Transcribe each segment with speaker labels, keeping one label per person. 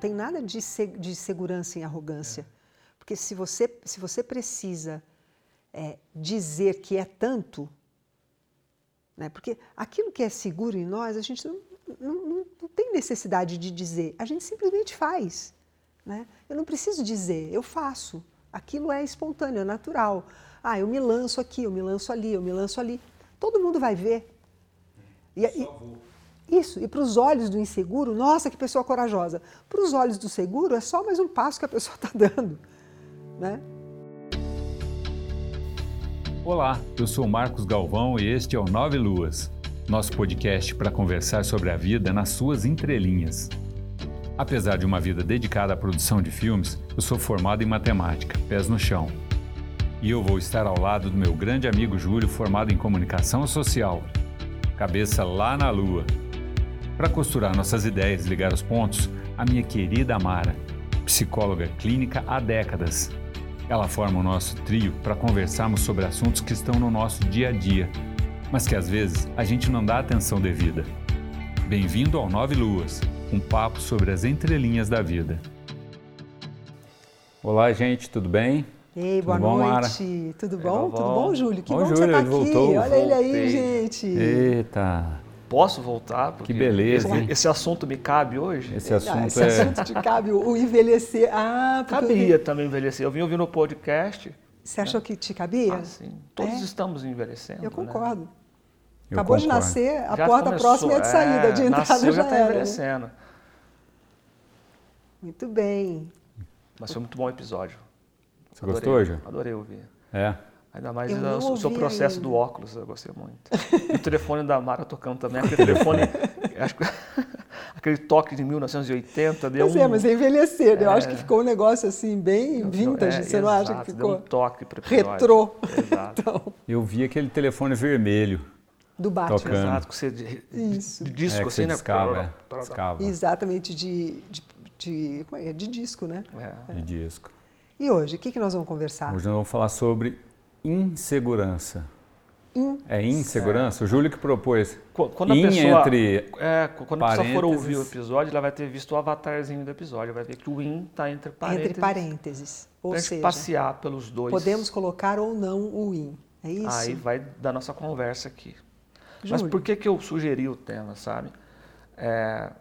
Speaker 1: tem nada de, de segurança em arrogância. Porque se você, se você precisa é, dizer que é tanto, né? porque aquilo que é seguro em nós, a gente não, não, não, não tem necessidade de dizer, a gente simplesmente faz. Né? Eu não preciso dizer, eu faço. Aquilo é espontâneo, é natural. Ah, eu me lanço aqui, eu me lanço ali, eu me lanço ali. Todo mundo vai ver. E, e, isso, e para os olhos do inseguro, nossa, que pessoa corajosa. Para os olhos do seguro, é só mais um passo que a pessoa está dando. Né?
Speaker 2: Olá, eu sou Marcos Galvão e este é o Nove Luas, nosso podcast para conversar sobre a vida nas suas entrelinhas. Apesar de uma vida dedicada à produção de filmes, eu sou formado em matemática, pés no chão. E eu vou estar ao lado do meu grande amigo Júlio, formado em comunicação social, cabeça lá na lua. Para costurar nossas ideias e ligar os pontos, a minha querida Amara, psicóloga clínica há décadas. Ela forma o nosso trio para conversarmos sobre assuntos que estão no nosso dia a dia, mas que às vezes a gente não dá atenção devida. Bem-vindo ao Nove Luas, um papo sobre as entrelinhas da vida. Olá, gente, tudo bem?
Speaker 1: Ei, boa
Speaker 2: bom,
Speaker 1: noite. Tudo bom? Tudo bom, Júlio? Que
Speaker 2: bom,
Speaker 1: bom
Speaker 2: Júlio,
Speaker 1: que você está aqui.
Speaker 2: Voltou.
Speaker 1: Olha ele aí, gente.
Speaker 2: Eita.
Speaker 3: Posso voltar? Porque
Speaker 2: que beleza,
Speaker 3: esse, esse assunto me cabe hoje?
Speaker 2: Esse assunto
Speaker 1: ah, esse
Speaker 2: é...
Speaker 1: assunto te cabe, o envelhecer. Ah,
Speaker 3: Cabia
Speaker 1: eu...
Speaker 3: também envelhecer. Eu vim ouvindo o podcast.
Speaker 1: Você achou que te cabia?
Speaker 3: Ah, sim. Todos
Speaker 1: É?
Speaker 3: estamos envelhecendo.
Speaker 1: Eu
Speaker 3: né?
Speaker 1: concordo.
Speaker 2: Eu
Speaker 1: Acabou de
Speaker 2: concordo.
Speaker 1: nascer, a
Speaker 3: Já
Speaker 1: porta
Speaker 3: começou,
Speaker 1: próxima é de saída, de entrada
Speaker 3: nasceu,
Speaker 1: já
Speaker 3: já está
Speaker 1: era. né?
Speaker 3: envelhecendo.
Speaker 1: Muito bem.
Speaker 3: Mas foi muito bom o episódio.
Speaker 2: Você gostou, Ju?
Speaker 3: Adorei ouvir.
Speaker 2: É.
Speaker 3: Ainda mais
Speaker 1: Eu
Speaker 3: o, seu processo
Speaker 1: ainda.
Speaker 3: do óculos, eu gostei muito. E o telefone da Mara tocando também. Aquele telefone, acho que, aquele toque de 1980 deu
Speaker 1: Pois
Speaker 3: um...
Speaker 1: é, mas é envelhecer. né? Eu acho
Speaker 3: É.
Speaker 1: que ficou um negócio assim, bem vintage.
Speaker 3: É,
Speaker 1: você não acha que
Speaker 3: Deu
Speaker 1: ficou?
Speaker 3: um toque episódio.
Speaker 1: Retrô.
Speaker 3: Exato.
Speaker 1: Então,
Speaker 2: Eu vi aquele telefone vermelho.
Speaker 1: do Batman.
Speaker 2: Tocando.
Speaker 3: Exato, que você de,
Speaker 1: Isso.
Speaker 3: de disco
Speaker 2: é, que
Speaker 3: assim,
Speaker 2: você
Speaker 3: né?
Speaker 2: discava, é. discava
Speaker 1: Exatamente, de, de, de, como é? de disco, né?
Speaker 3: É.
Speaker 2: de disco.
Speaker 1: E hoje, o que, que nós vamos conversar?
Speaker 2: Hoje nós vamos falar sobre insegurança.
Speaker 1: In-
Speaker 2: É insegurança? O Júlio que propôs.
Speaker 3: Qu- Quando a
Speaker 2: In
Speaker 3: pessoa,
Speaker 2: entre
Speaker 3: é, qu- quando a pessoa for ouvir o episódio, ela vai ter visto o avatarzinho do episódio, vai ver que o in está entre parênteses.
Speaker 1: entre parênteses. Ou seja,
Speaker 3: passear pelos dois.
Speaker 1: podemos colocar ou não o in. É isso?
Speaker 3: Aí vai da nossa conversa aqui. Mas
Speaker 1: Júlio.
Speaker 3: por que, que eu sugeri o tema, sabe? É, é,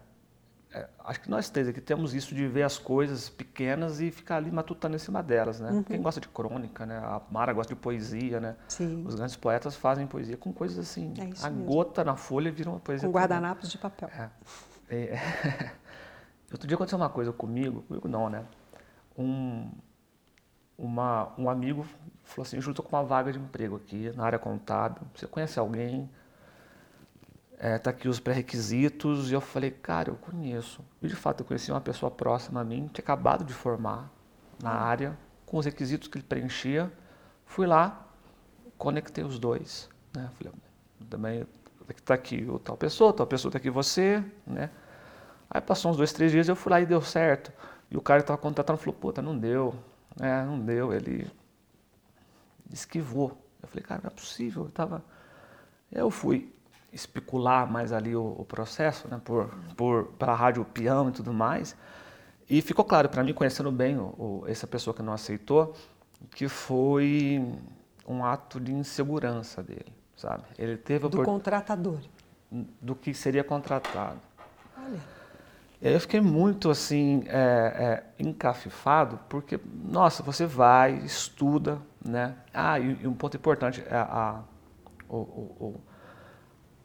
Speaker 3: acho que nós três aqui temos isso de ver as coisas pequenas e ficar ali matutando em cima delas, né?
Speaker 1: Uhum.
Speaker 3: Quem gosta de crônica, né? A Mara gosta de poesia, né?
Speaker 1: Sim.
Speaker 3: Os grandes poetas fazem poesia com coisas assim.
Speaker 1: É isso
Speaker 3: a
Speaker 1: mesmo.
Speaker 3: gota na folha vira uma poesia.
Speaker 1: Com
Speaker 3: também.
Speaker 1: guardanapos de papel.
Speaker 3: É. É. Outro dia aconteceu uma coisa comigo, comigo não, né? Um, uma, um amigo falou assim, Júlio, estou com uma vaga de emprego aqui na área contábil. Você conhece alguém? É, tá aqui os pré-requisitos. E eu falei, cara, eu conheço. E de fato eu conheci uma pessoa próxima a mim, tinha acabado de formar na área, com os requisitos que ele preenchia. Fui lá, conectei os dois. Né? Falei, também está aqui o tal pessoa, tal pessoa está aqui você, né? Aí passou uns dois, três dias, eu fui lá e deu certo. E o cara que estava contratando falou, puta, não deu. É, não deu. Ele esquivou. Eu falei, cara, não é possível. Eu, tava... eu fui especular mais ali o, o processo, né? Por, por, pela rádio peão e tudo mais. E ficou claro para mim, conhecendo bem o, o- essa pessoa que não aceitou, que foi um ato de insegurança dele, sabe? Ele teve a
Speaker 1: Do
Speaker 3: opor-
Speaker 1: contratador.
Speaker 3: do que seria contratado.
Speaker 1: Olha.
Speaker 3: E aí eu fiquei muito assim, é, é, encafifado, porque, nossa, você vai, estuda, né? Ah, e, e um ponto importante, é a, o, o- o- a-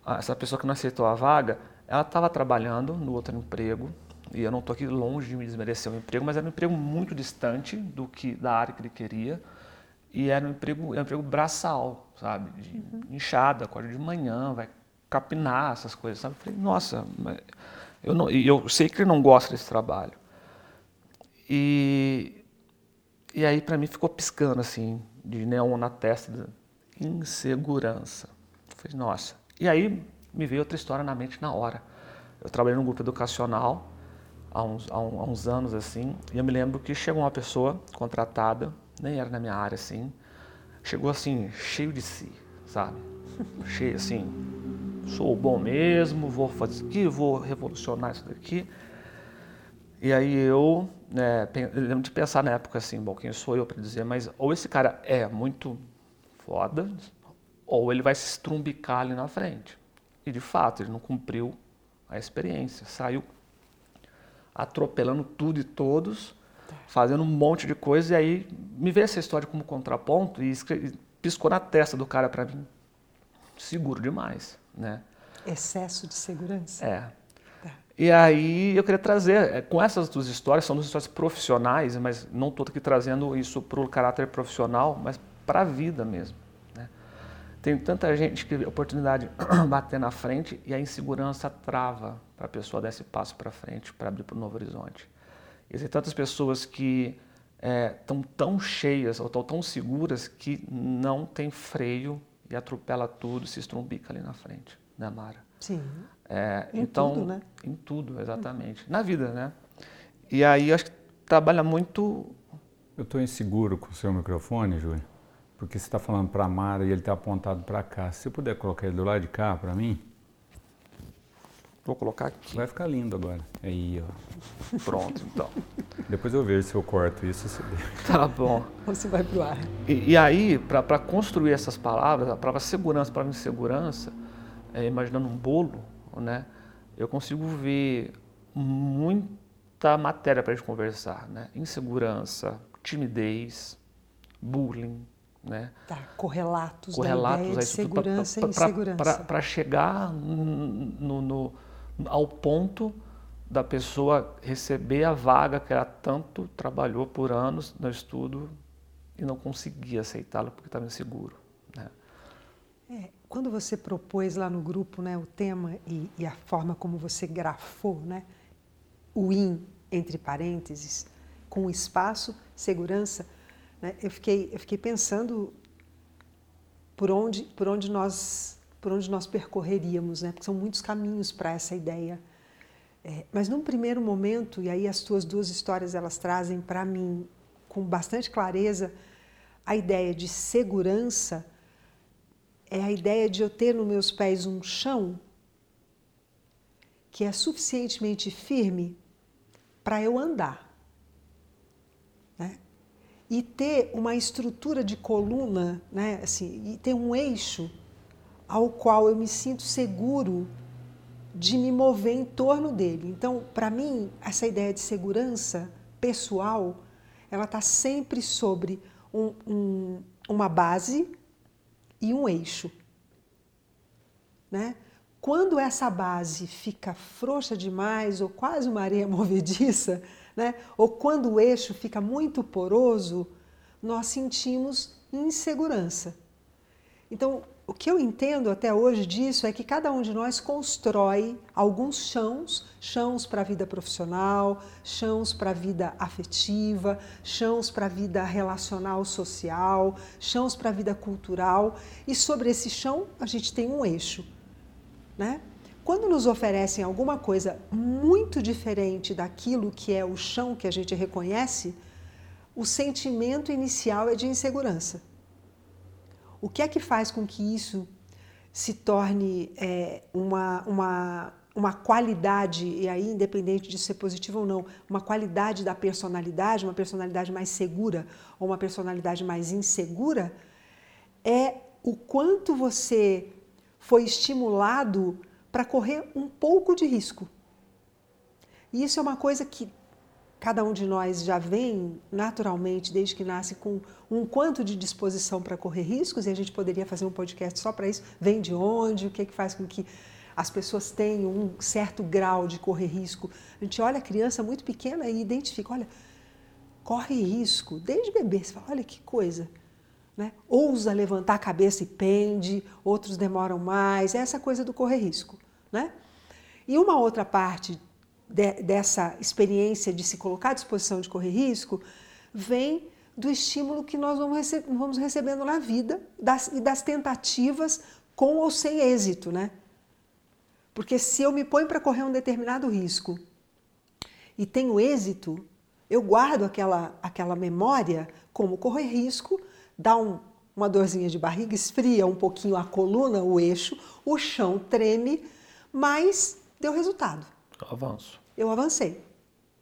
Speaker 3: essa pessoa que não aceitou a vaga, ela estava trabalhando no outro emprego, e eu não estou aqui longe de me desmerecer o emprego, mas era um emprego muito distante do que da área que ele queria, e era um emprego, era um emprego braçal, sabe? De inchada, acorda de manhã, vai capinar essas coisas, sabe? Eu falei, nossa, eu, não, e eu sei que ele não gosta desse trabalho. E, e aí para mim ficou piscando assim, de neon na testa, de insegurança. Eu falei, nossa. E aí me veio outra história na mente na hora. Eu trabalhei num grupo educacional há uns, há um- há uns anos assim, e eu me lembro que chegou uma pessoa contratada, nem era na minha área assim, chegou assim, cheio de si, sabe? cheio assim, sou bom mesmo, vou fazer isso aqui, vou revolucionar isso daqui. E aí eu, né, lembro de pensar na época assim, bom, quem sou eu para dizer, mas ou esse cara é muito foda, ou ele vai se estrumbicar ali na frente. E de fato, ele não cumpriu a experiência, saiu atropelando tudo e todos, fazendo um monte de coisa, e aí me veio essa história como contraponto e piscou na testa do cara para mim. Seguro demais, né?
Speaker 1: Excesso de segurança.
Speaker 3: É. Tá. E aí eu queria trazer, é, com essas duas histórias, são duas histórias profissionais, mas não estou aqui trazendo isso para o caráter profissional, mas para a vida mesmo. Tem tanta gente que a oportunidade bater na frente e a insegurança trava para a pessoa dar esse passo para frente, para abrir para o novo horizonte. E tem tantas pessoas que estão é, tão cheias ou estão tão seguras que não tem freio e atropela tudo, se estrumbica ali na frente, né, Mara?
Speaker 1: Sim.
Speaker 3: É,
Speaker 1: em
Speaker 3: então,
Speaker 1: tudo, né?
Speaker 3: Em tudo, exatamente. Na vida, né? E aí acho que trabalha muito.
Speaker 2: Eu estou inseguro com o seu microfone, Júlio, porque você está falando para a Mara e ele está apontado para cá. Se você puder colocar ele do lado de cá para mim.
Speaker 3: Vou colocar aqui.
Speaker 2: Vai ficar lindo agora. Aí, ó.
Speaker 3: Pronto, então.
Speaker 2: Depois eu vejo se eu corto isso. Se...
Speaker 3: Tá bom.
Speaker 1: Você vai pro ar.
Speaker 3: E, e aí, para construir essas palavras, a palavra segurança, a palavra insegurança, é, imaginando um bolo, né? Eu consigo ver muita matéria para a gente conversar, né? Insegurança, timidez, bullying, né?
Speaker 1: Tá, correlatos,
Speaker 3: correlatos
Speaker 1: da ideia de segurança pra, pra, e insegurança.
Speaker 3: Para chegar no, no, ao ponto da pessoa receber a vaga que ela tanto trabalhou por anos no estudo e não conseguia aceitá-la porque estava inseguro. Né?
Speaker 1: É, quando você propôs lá no grupo né, o tema e, e, a forma como você grafou né, o IN entre parênteses, com espaço, segurança, né, eu, fiquei, eu fiquei pensando por onde, por onde, nós, por onde nós percorreríamos, né, porque são muitos caminhos para essa ideia. É, mas num primeiro momento, e aí as tuas duas histórias elas trazem para mim com bastante clareza a ideia de segurança é a ideia de eu ter nos meus pés um chão que é suficientemente firme para eu andar. E ter uma estrutura de coluna, né? assim, e ter um eixo ao qual eu me sinto seguro de me mover em torno dele. Então, para mim, essa ideia de segurança pessoal, ela está sempre sobre um, um, uma base e um eixo. Né? Quando essa base fica frouxa demais ou quase uma areia movediça, né? ou quando o eixo fica muito poroso, nós sentimos insegurança. Então, o que eu entendo até hoje disso é que cada um de nós constrói alguns chãos, chãos para a vida profissional, chãos para a vida afetiva, chãos para a vida relacional social, chãos para a vida cultural, e sobre esse chão a gente tem um eixo, né? Quando nos oferecem alguma coisa muito diferente daquilo que é o chão que a gente reconhece, o sentimento inicial é de insegurança. O que é que faz com que isso se torne é, uma, uma, uma qualidade, e aí independente de ser positivo ou não, uma qualidade da personalidade, uma personalidade mais segura ou uma personalidade mais insegura, é o quanto você foi estimulado para correr um pouco de risco. E isso é uma coisa que cada um de nós já vem naturalmente, desde que nasce, com um quanto de disposição para correr riscos, e a gente poderia fazer um podcast só para isso. Vem de onde? O que é que faz com que as pessoas tenham um certo grau de correr risco? A gente olha a criança muito pequena e identifica, olha, corre risco, desde bebê, você fala, olha que coisa. Né? Ousa levantar a cabeça e pende, outros demoram mais, é essa coisa do correr risco. Né? E uma outra parte de, dessa experiência de se colocar à disposição de correr risco vem do estímulo que nós vamos, rece vamos recebendo na vida das, e das tentativas com ou sem êxito, né? Porque se eu me ponho para correr um determinado risco e tenho êxito, eu guardo aquela, aquela memória como correr risco, dá um, uma dorzinha de barriga, esfria um pouquinho a coluna, o eixo, o chão treme, mas deu resultado.
Speaker 3: Avanço.
Speaker 1: Eu avancei.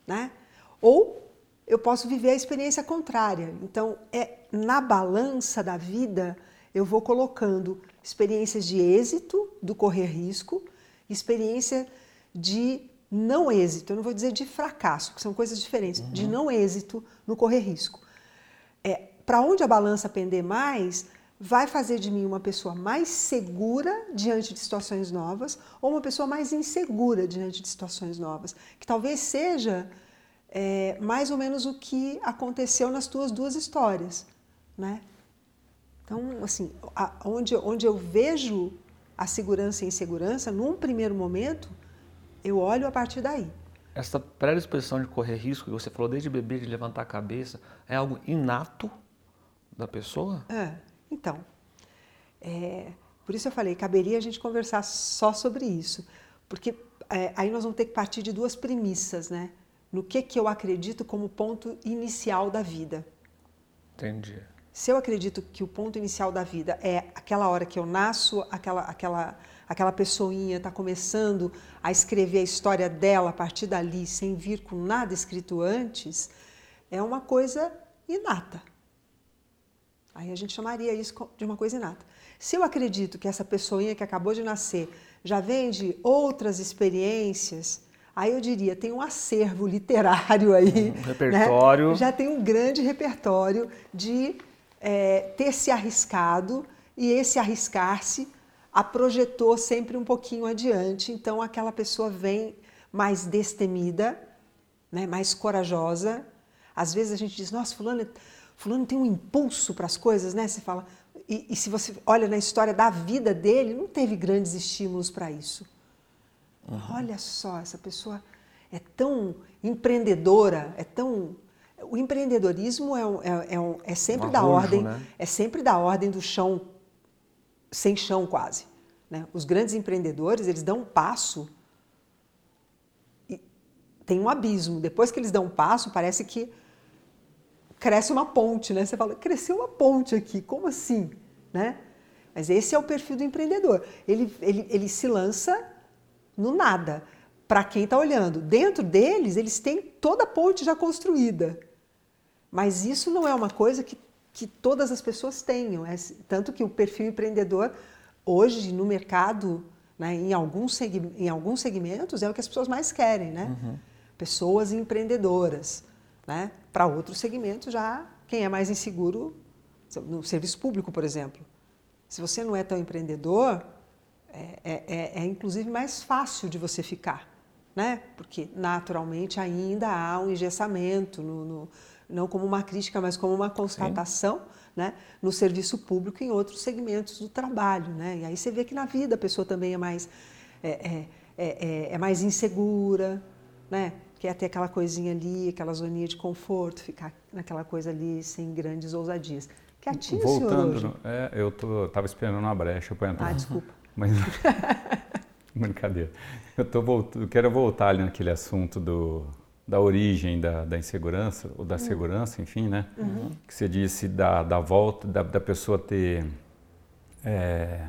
Speaker 1: né? Ou eu posso viver a experiência contrária. Então, é na balança da vida eu vou colocando experiências de êxito do correr risco, experiência de não êxito, eu não vou dizer de fracasso, que são coisas diferentes, uhum. de não êxito no correr risco. É, Para onde a balança pender mais, vai fazer de mim uma pessoa mais segura diante de situações novas ou uma pessoa mais insegura diante de situações novas, que talvez seja é, mais ou menos o que aconteceu nas tuas duas histórias, né? Então, assim, a, onde, onde eu vejo a segurança e insegurança, num primeiro momento, eu olho a partir daí.
Speaker 3: Essa predisposição de correr risco, que você falou desde bebê, de levantar a cabeça, é algo inato da pessoa?
Speaker 1: É, então. É, por isso eu falei, caberia a gente conversar só sobre isso. Porque é, aí nós vamos ter que partir de duas premissas, né? No que, que eu acredito como ponto inicial da vida.
Speaker 3: Entendi.
Speaker 1: Se eu acredito que o ponto inicial da vida é aquela hora que eu nasço, aquela, aquela, aquela pessoinha está começando a escrever a história dela a partir dali, sem vir com nada escrito antes, é uma coisa inata. Aí a gente chamaria isso de uma coisa inata. Se eu acredito que essa pessoinha que acabou de nascer já vem de outras experiências, aí eu diria, tem um acervo literário aí.
Speaker 3: Um repertório.
Speaker 1: Né? Já tem um grande repertório de é, ter se arriscado e esse arriscar-se a projetou sempre um pouquinho adiante. Então aquela pessoa vem mais destemida, né, mais corajosa. Às vezes a gente diz, nossa, fulano, fulano tem um impulso para as coisas, né? Você fala, e, e, se você olha na história da vida dele, não teve grandes estímulos para isso. Uhum. Olha só, essa pessoa é tão empreendedora, é tão o empreendedorismo é, é, é, é sempre um da ordem, né? é sempre da ordem do chão sem chão quase. Né? Os grandes empreendedores eles dão um passo e tem um abismo. Depois que eles dão um passo, parece que cresce uma ponte, né? Você fala, cresceu uma ponte aqui, como assim, né? Mas esse é o perfil do empreendedor. Ele, ele, ele se lança no nada. Para quem está olhando, dentro deles, eles têm toda a ponte já construída. Mas isso não é uma coisa que, que todas as pessoas tenham. É, tanto que o perfil empreendedor, hoje no mercado, né, em, alguns em alguns segmentos, é o que as pessoas mais querem. Né? Uhum. Pessoas empreendedoras. Né? Para outros segmentos, já quem é mais inseguro, no serviço público, por exemplo. Se você não é tão empreendedor, é, é, é, é inclusive mais fácil de você ficar. Né? Porque naturalmente ainda há um engessamento no, no não como uma crítica, mas como uma constatação, né, no serviço público e em outros segmentos do trabalho, né? E aí você vê que na vida a pessoa também é mais é, é, é, é mais insegura, né? Quer ter aquela coisinha ali, aquela zoninha de conforto, ficar naquela coisa ali sem grandes ousadias. Quietinho,
Speaker 2: Voltando,
Speaker 1: senhor,
Speaker 2: é, eu tô, tava esperando uma brecha para entrar.
Speaker 1: Ah, desculpa.
Speaker 2: Mas, brincadeira. Eu tô voltando, quero voltar ali naquele assunto do da origem da, da insegurança, ou da uhum. segurança, enfim, né? Uhum. Que você disse da, da volta, da, da pessoa ter. É,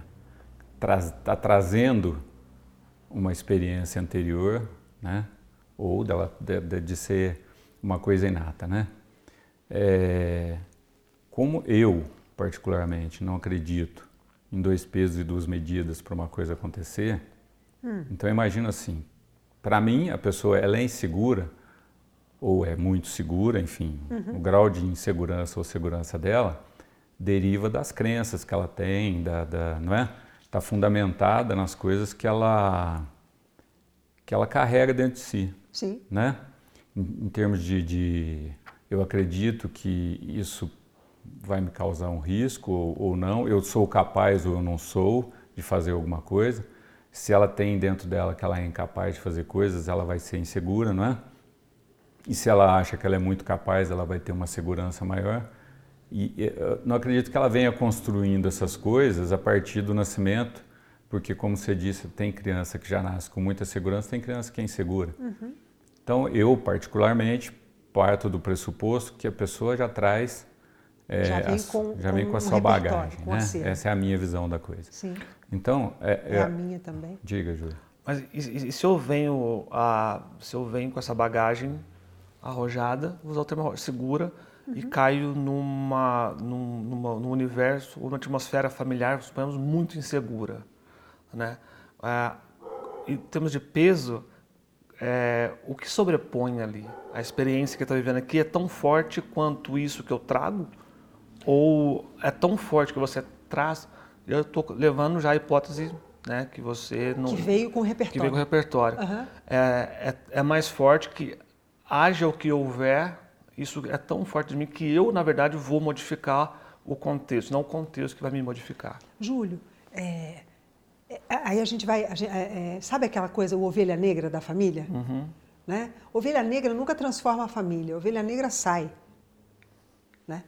Speaker 2: tá trazendo uma experiência anterior, né? Ou dela, de, de, ser uma coisa inata, né? É, como eu, particularmente, não acredito em dois pesos e duas medidas para uma coisa acontecer, hum. então imagina assim, para mim a pessoa ela é insegura ou é muito segura, enfim, uhum. o grau de insegurança ou segurança dela deriva das crenças que ela tem, da, da não é? Está fundamentada nas coisas que ela que ela carrega dentro de si,
Speaker 1: Sim.
Speaker 2: né? Em, em termos de, de, eu acredito que isso vai me causar um risco ou, ou não, eu sou capaz ou eu não sou de fazer alguma coisa. Se ela tem dentro dela que ela é incapaz de fazer coisas, ela vai ser insegura, não é? E se ela acha que ela é muito capaz, ela vai ter uma segurança maior. E não acredito que ela venha construindo essas coisas a partir do nascimento, porque, como você disse, tem criança que já nasce com muita segurança, tem criança que é insegura. Uhum. Então, eu, particularmente, parto do pressuposto que a pessoa já traz.
Speaker 1: É, já vem com,
Speaker 2: já vem com a sua bagagem. né? Essa é a minha visão da coisa.
Speaker 1: Sim.
Speaker 2: Então, é,
Speaker 1: é, é a minha também.
Speaker 2: Diga, Júlia.
Speaker 3: Mas e, e, se eu venho a, se eu venho com essa bagagem arrojada, vou usar o termo segura, uhum. e caio numa, num, numa, num universo, ou numa atmosfera familiar, suponhamos, muito insegura. Né? É, em termos de peso, é, o que sobrepõe ali? A experiência que está vivendo aqui é tão forte quanto isso que eu trago? Ou é tão forte que você traz? Eu estou levando já a hipótese né, que você não.
Speaker 1: Que veio com o repertório.
Speaker 3: Que veio com o repertório. Uhum. É, é, é, mais forte que haja o que houver, isso é tão forte de mim que eu, na verdade, vou modificar o contexto, não o contexto que vai me modificar.
Speaker 1: Júlio, é, aí a gente vai. A gente, é, é, sabe aquela coisa, o ovelha negra da família? Uhum. Né? Ovelha negra nunca transforma a família, ovelha negra sai. Né?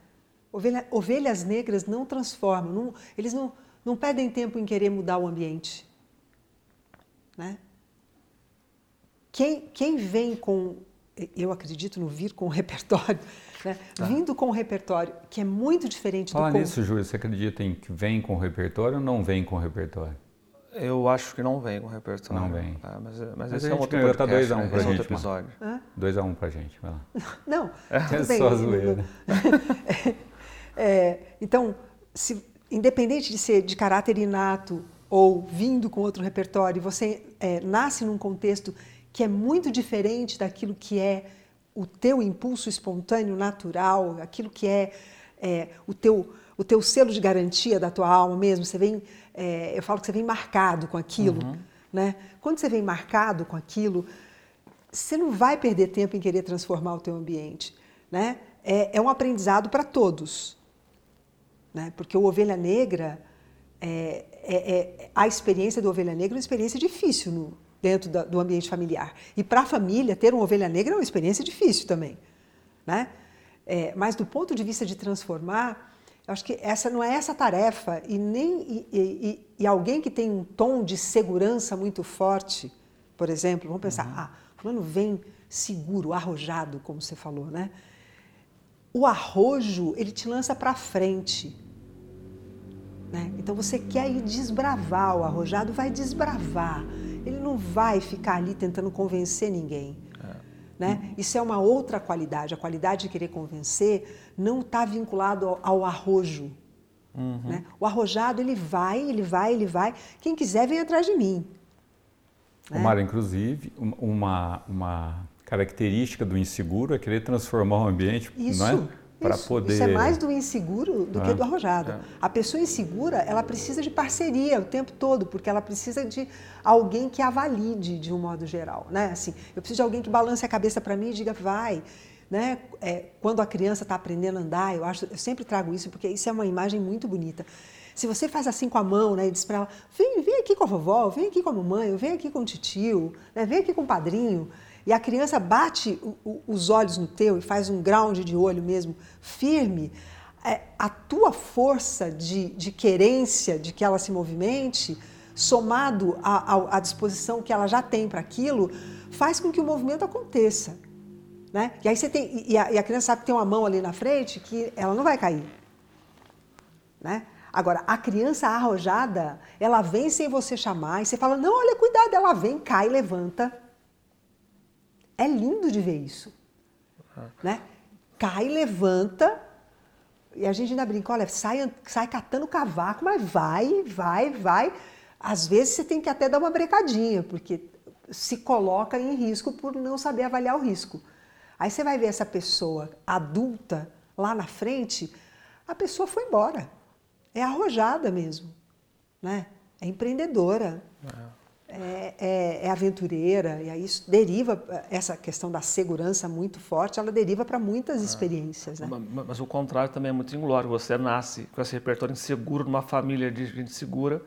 Speaker 1: Ovelha, ovelhas negras não transformam, não, eles não, não perdem tempo em querer mudar o ambiente. Né? Quem, quem vem com, eu acredito no vir com o repertório, né? Tá. vindo com o repertório, que é muito diferente
Speaker 2: Fala
Speaker 1: do...
Speaker 2: Fala nisso, Júlio, você acredita em que vem com o repertório ou não vem com o repertório?
Speaker 3: Eu acho que não vem com o repertório.
Speaker 2: Não vem.
Speaker 3: É, mas, mas, mas esse é um outro podcast, tá 2
Speaker 2: a 1 um
Speaker 3: né?
Speaker 2: pra gente,
Speaker 3: outro episódio.
Speaker 2: 2 a 1 um pra gente, vai lá.
Speaker 1: Não,
Speaker 2: é,
Speaker 1: tudo
Speaker 2: bem. só zoeira.
Speaker 1: é, então, se, independente de ser de caráter inato ou vindo com outro repertório, você é, nasce num contexto que é muito diferente daquilo que é o teu impulso espontâneo, natural, aquilo que é, é o, teu, o teu selo de garantia da tua alma mesmo. Você vem é, eu falo que você vem marcado com aquilo. Uhum. Né? Quando você vem marcado com aquilo, você não vai perder tempo em querer transformar o teu ambiente. Né? É, é um aprendizado para todos. Né? Porque o Ovelha Negra, é, é, é, a experiência do Ovelha Negra é uma experiência difícil no, dentro da, do ambiente familiar. E para a família, ter uma Ovelha Negra é uma experiência difícil também. Né? É, mas do ponto de vista de transformar, eu acho que essa não é essa tarefa e nem e, e, e, alguém que tem um tom de segurança muito forte, por exemplo, vamos pensar, uhum. ah, fulano vem seguro, arrojado, como você falou, né? O arrojo ele te lança para frente, né? Então você quer ir desbravar, o arrojado vai desbravar, ele não vai ficar ali tentando convencer ninguém. Né? Isso é uma outra qualidade. A qualidade de querer convencer não está vinculado ao, ao arrojo. Uhum. Né? O arrojado, ele vai, ele vai, ele vai. Quem quiser, vem atrás de mim.
Speaker 2: Né? Mara, inclusive, uma, uma característica do inseguro é querer transformar o ambiente,
Speaker 1: Isso.
Speaker 2: não é? Para poder.
Speaker 1: Isso é mais do inseguro do que do arrojado. É. A pessoa insegura, ela precisa de parceria o tempo todo, porque ela precisa de alguém que a valide de um modo geral, né? Assim, eu preciso de alguém que balance a cabeça para mim e diga vai, né? É, quando a criança está aprendendo a andar, eu acho, eu sempre trago isso porque isso é uma imagem muito bonita. Se você faz assim com a mão, né, e diz para ela, vem, vem aqui com a vovó, vem aqui com a mamãe, vem aqui com o tio, né, vem aqui com o padrinho, e a criança bate os olhos no teu e faz um ground de olho mesmo firme, é, a tua força de, de querência de que ela se movimente, somado à disposição que ela já tem para aquilo, faz com que o movimento aconteça. Né? E aí você tem e a, e a, criança sabe que tem uma mão ali na frente que ela não vai cair. Né? Agora, a criança arrojada, ela vem sem você chamar e você fala: não, olha, cuidado, ela vem, cai, levanta. É lindo de ver isso. Uhum. Né? Cai, levanta, e a gente ainda brinca, olha, sai, sai catando cavaco, mas vai, vai, vai. Às vezes você tem que até dar uma brecadinha, porque se coloca em risco por não saber avaliar o risco. Aí você vai ver essa pessoa adulta lá na frente, a pessoa foi embora. É arrojada mesmo, né? É empreendedora. É é, é, é, aventureira, e aí isso deriva, essa questão da segurança muito forte, ela deriva para muitas ah. experiências. Né?
Speaker 3: Mas, mas, o contrário também é muito inglório. Você nasce com esse repertório inseguro numa família de gente segura.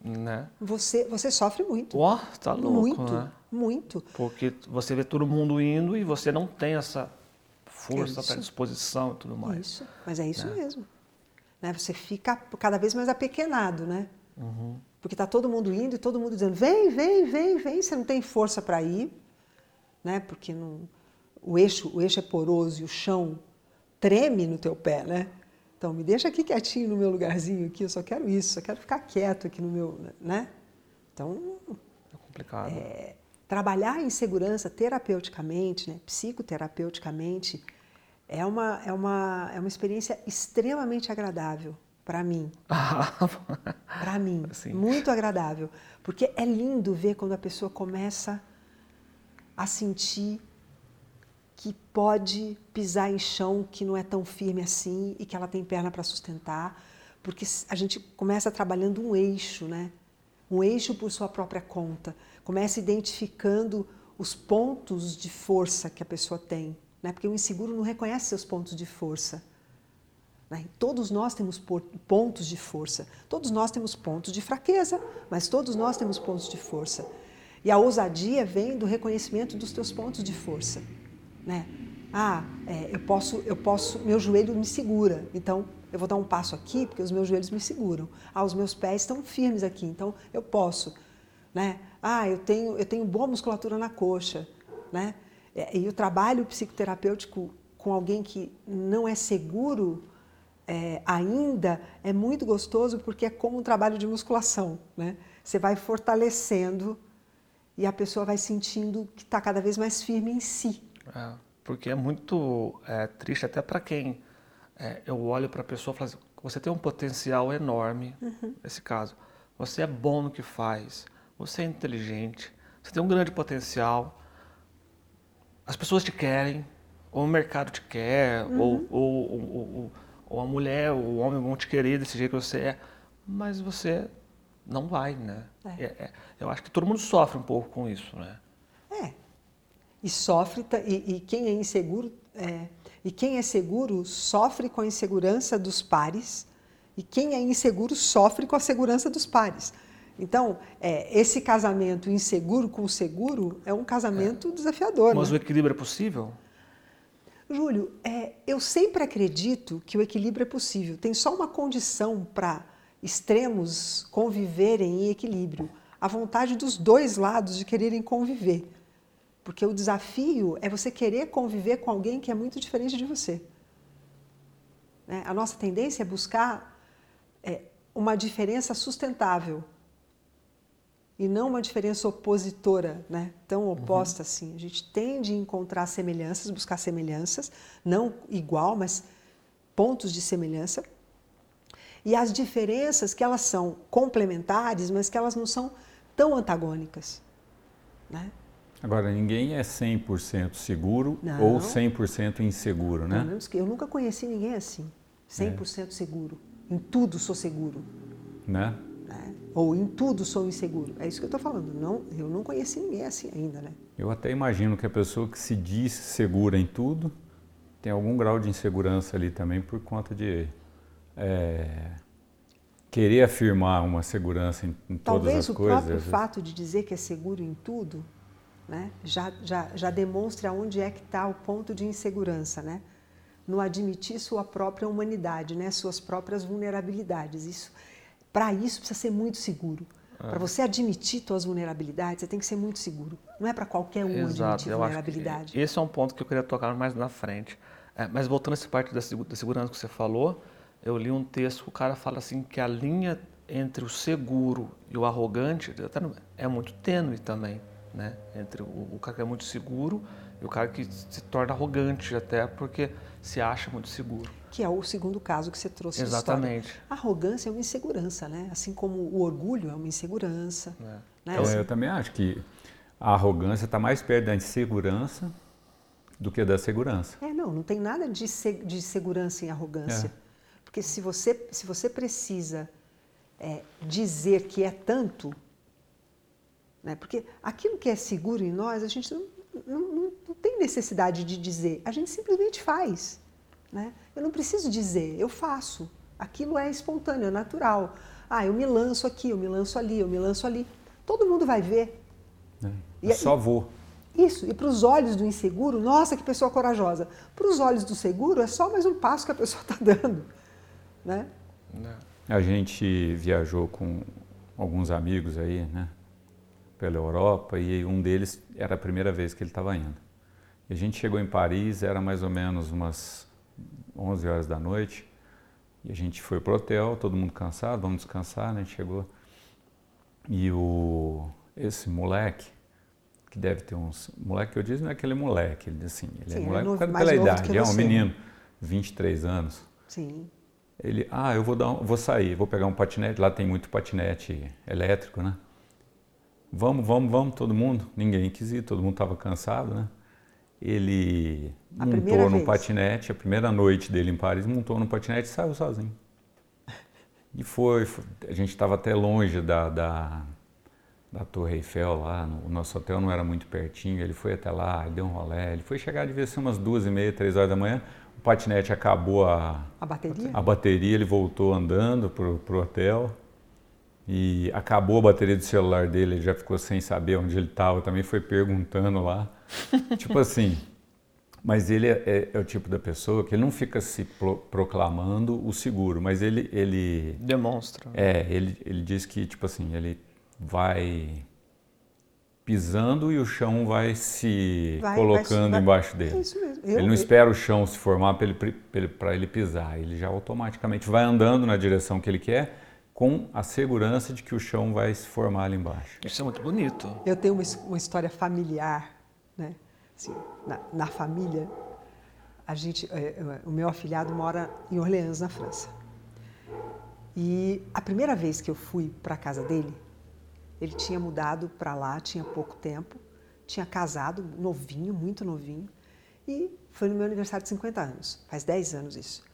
Speaker 3: Né?
Speaker 1: Você, você sofre muito.
Speaker 3: Ó, oh, tá louco,
Speaker 1: Muito,
Speaker 3: né?
Speaker 1: muito.
Speaker 3: Porque você vê todo mundo indo e você não tem essa força, essa disposição e tudo mais.
Speaker 1: Isso, mas é isso né? mesmo. Né? Você fica cada vez mais apequenado, né? Uhum. Porque está todo mundo indo e todo mundo dizendo: vem, vem, vem, vem. Você não tem força para ir, né? porque não, o, eixo, o eixo é poroso e o chão treme no teu pé. Né? Então, me deixa aqui quietinho no meu lugarzinho aqui, eu só quero isso, só quero ficar quieto aqui no meu. Né? Então.
Speaker 3: É complicado. É,
Speaker 1: trabalhar a insegurança terapeuticamente, né, psicoterapeuticamente, é uma, é, uma, é uma experiência extremamente agradável para mim. para mim, Sim. muito agradável. Porque é lindo ver quando a pessoa começa a sentir que pode pisar em chão que não é tão firme assim e que ela tem perna para sustentar, porque a gente começa trabalhando um eixo, né? Um eixo por sua própria conta. Começa identificando os pontos de força que a pessoa tem, né? Porque o inseguro não reconhece seus pontos de força. Né? Todos nós temos pontos de força, todos nós temos pontos de fraqueza, mas todos nós temos pontos de força. E a ousadia vem do reconhecimento dos teus pontos de força. Né? Ah, é, eu posso, eu posso, meu joelho me segura, então eu vou dar um passo aqui porque os meus joelhos me seguram. Ah, os meus pés estão firmes aqui, então eu posso, né? Ah, eu tenho, eu tenho boa musculatura na coxa, né? É, e o trabalho psicoterapêutico com alguém que não é seguro é, ainda é muito gostoso porque é como um trabalho de musculação, né? Você vai fortalecendo e a pessoa vai sentindo que está cada vez mais firme em si.
Speaker 3: É, porque é muito é, triste até para quem é, eu olho para a pessoa e falo assim, você tem um potencial enorme, uhum. nesse caso. Você é bom no que faz, você é inteligente, você tem um grande potencial. As pessoas te querem, ou o mercado te quer, uhum. ou, ou, ou, ou, a mulher, ou o homem vão te querer desse jeito que você é, mas você não vai, né? É. É, é eu acho que todo mundo sofre um pouco com isso, né?
Speaker 1: É, e sofre e, e quem é inseguro é, e quem é seguro sofre com a insegurança dos pares e quem é inseguro sofre com a segurança dos pares. Então, é, esse casamento inseguro com seguro é um casamento é. desafiador.
Speaker 3: Mas
Speaker 1: né?
Speaker 3: o equilíbrio é possível?
Speaker 1: Júlio, é, eu sempre acredito que o equilíbrio é possível. Tem só uma condição para extremos conviverem em equilíbrio: a vontade dos dois lados de quererem conviver. Porque o desafio é você querer conviver com alguém que é muito diferente de você. Né? A nossa tendência é buscar é, uma diferença sustentável e não uma diferença opositora, né? tão uhum. oposta uhum. assim. A gente tende a encontrar semelhanças, buscar semelhanças, não igual, mas pontos de semelhança. E as diferenças que elas são complementares, mas que elas não são tão antagônicas. Né?
Speaker 2: Agora, ninguém é 100% seguro não. ou 100% inseguro, né?
Speaker 1: Eu nunca conheci ninguém assim, 100% é. seguro. Em tudo sou seguro.
Speaker 2: Né?
Speaker 1: É. Ou em tudo sou inseguro. É isso que eu estou falando. Não, eu não conheci ninguém assim ainda, né?
Speaker 2: Eu até imagino que a pessoa que se diz segura em tudo tem algum grau de insegurança ali também por conta de é, querer afirmar uma segurança em, em todas as coisas. Talvez o próprio
Speaker 1: fato de dizer que é seguro em tudo né? já, já, já demonstra onde é que está o ponto de insegurança, né? no admitir sua própria humanidade, né? suas próprias vulnerabilidades. Isso, Para isso precisa ser muito seguro. É. Para você admitir suas vulnerabilidades, você tem que ser muito seguro. Não é para qualquer um Exato, admitir vulnerabilidade.
Speaker 3: esse é um ponto que eu queria tocar mais na frente. É, mas voltando a essa parte da, da segurança que você falou, eu li um texto que o cara fala assim que a linha entre o seguro e o arrogante é muito tênue também né? Entre o, o, cara que é muito seguro e o cara que se torna arrogante até porque se acha muito seguro.
Speaker 1: Que é o segundo caso que você trouxe.
Speaker 3: Exatamente.
Speaker 1: A arrogância é uma insegurança, né? Assim como o orgulho é uma insegurança. É. Né?
Speaker 2: Então, eu também acho que a arrogância está mais perto da insegurança do que da segurança.
Speaker 1: É, não, não tem nada de, se, de segurança em arrogância. É. Porque se você, se você precisa é, dizer que é tanto, né? Porque aquilo que é seguro em nós, a gente não, não, não tem necessidade de dizer, a gente simplesmente faz. Né? Eu não preciso dizer, eu faço. Aquilo é espontâneo, é natural. Ah, eu me lanço aqui, eu me lanço ali, eu me lanço ali. Todo mundo vai ver.
Speaker 2: É, eu só vou.
Speaker 1: Isso, e para os olhos do inseguro, nossa, que pessoa corajosa. Para os olhos do seguro, é só mais um passo que a pessoa está dando. Né?
Speaker 2: A gente viajou com alguns amigos aí, né? pela Europa e um deles era a primeira vez que ele estava indo. E a gente chegou em Paris, era mais ou menos umas 11 horas da noite, e a gente foi pro hotel, todo mundo cansado, vamos descansar, né? A gente chegou. E o, esse moleque que deve ter uns. Moleque que eu disse não é aquele moleque, ele assim, ele é
Speaker 1: Sim,
Speaker 2: é moleque
Speaker 1: novo-
Speaker 2: pela idade, é um menino, 23 anos.
Speaker 1: Sim.
Speaker 2: Ele, ah, eu vou dar, um- vou sair, vou pegar um patinete, lá tem muito patinete elétrico, né? Vamos, vamos, vamos, todo mundo. Ninguém quis ir, todo mundo estava cansado, né? Ele
Speaker 1: A
Speaker 2: montou no patinete, a primeira noite dele em Paris, montou no patinete e saiu sozinho. E foi, foi- a gente estava até longe da, da, da Torre Eiffel lá, no- o nosso hotel não era muito pertinho, ele foi até lá, deu um rolé, ele foi chegar, devia ser umas duas e meia, três horas da manhã, o patinete acabou a,
Speaker 1: A bateria?
Speaker 2: a bateria, ele voltou andando pro, pro hotel e acabou a bateria do celular dele, ele já ficou sem saber onde ele estava, também foi perguntando lá. tipo assim, mas ele é, é- é o tipo da pessoa que ele não fica se pro- proclamando o seguro, mas ele, ele,
Speaker 3: Demonstra.
Speaker 2: é, ele, ele diz que, tipo assim, ele vai pisando e o chão vai se
Speaker 1: Vai-
Speaker 2: colocando
Speaker 1: vai-
Speaker 2: embaixo
Speaker 1: É
Speaker 2: dele.
Speaker 1: isso mesmo.
Speaker 2: Ele não espera o chão se formar para ele, pra ele, pisar, ele já automaticamente vai andando na direção que ele quer com a segurança de que o chão vai se formar ali embaixo.
Speaker 3: Isso é muito bonito.
Speaker 1: Eu tenho uma, uma história familiar? Assim, na, na família, a gente, é, é, o meu afilhado mora em Orleans, na França. E a primeira vez que eu fui para a casa dele, ele tinha mudado para lá, tinha pouco tempo, tinha casado, novinho, muito novinho, e foi no meu aniversário de 50 anos, faz 10 anos isso.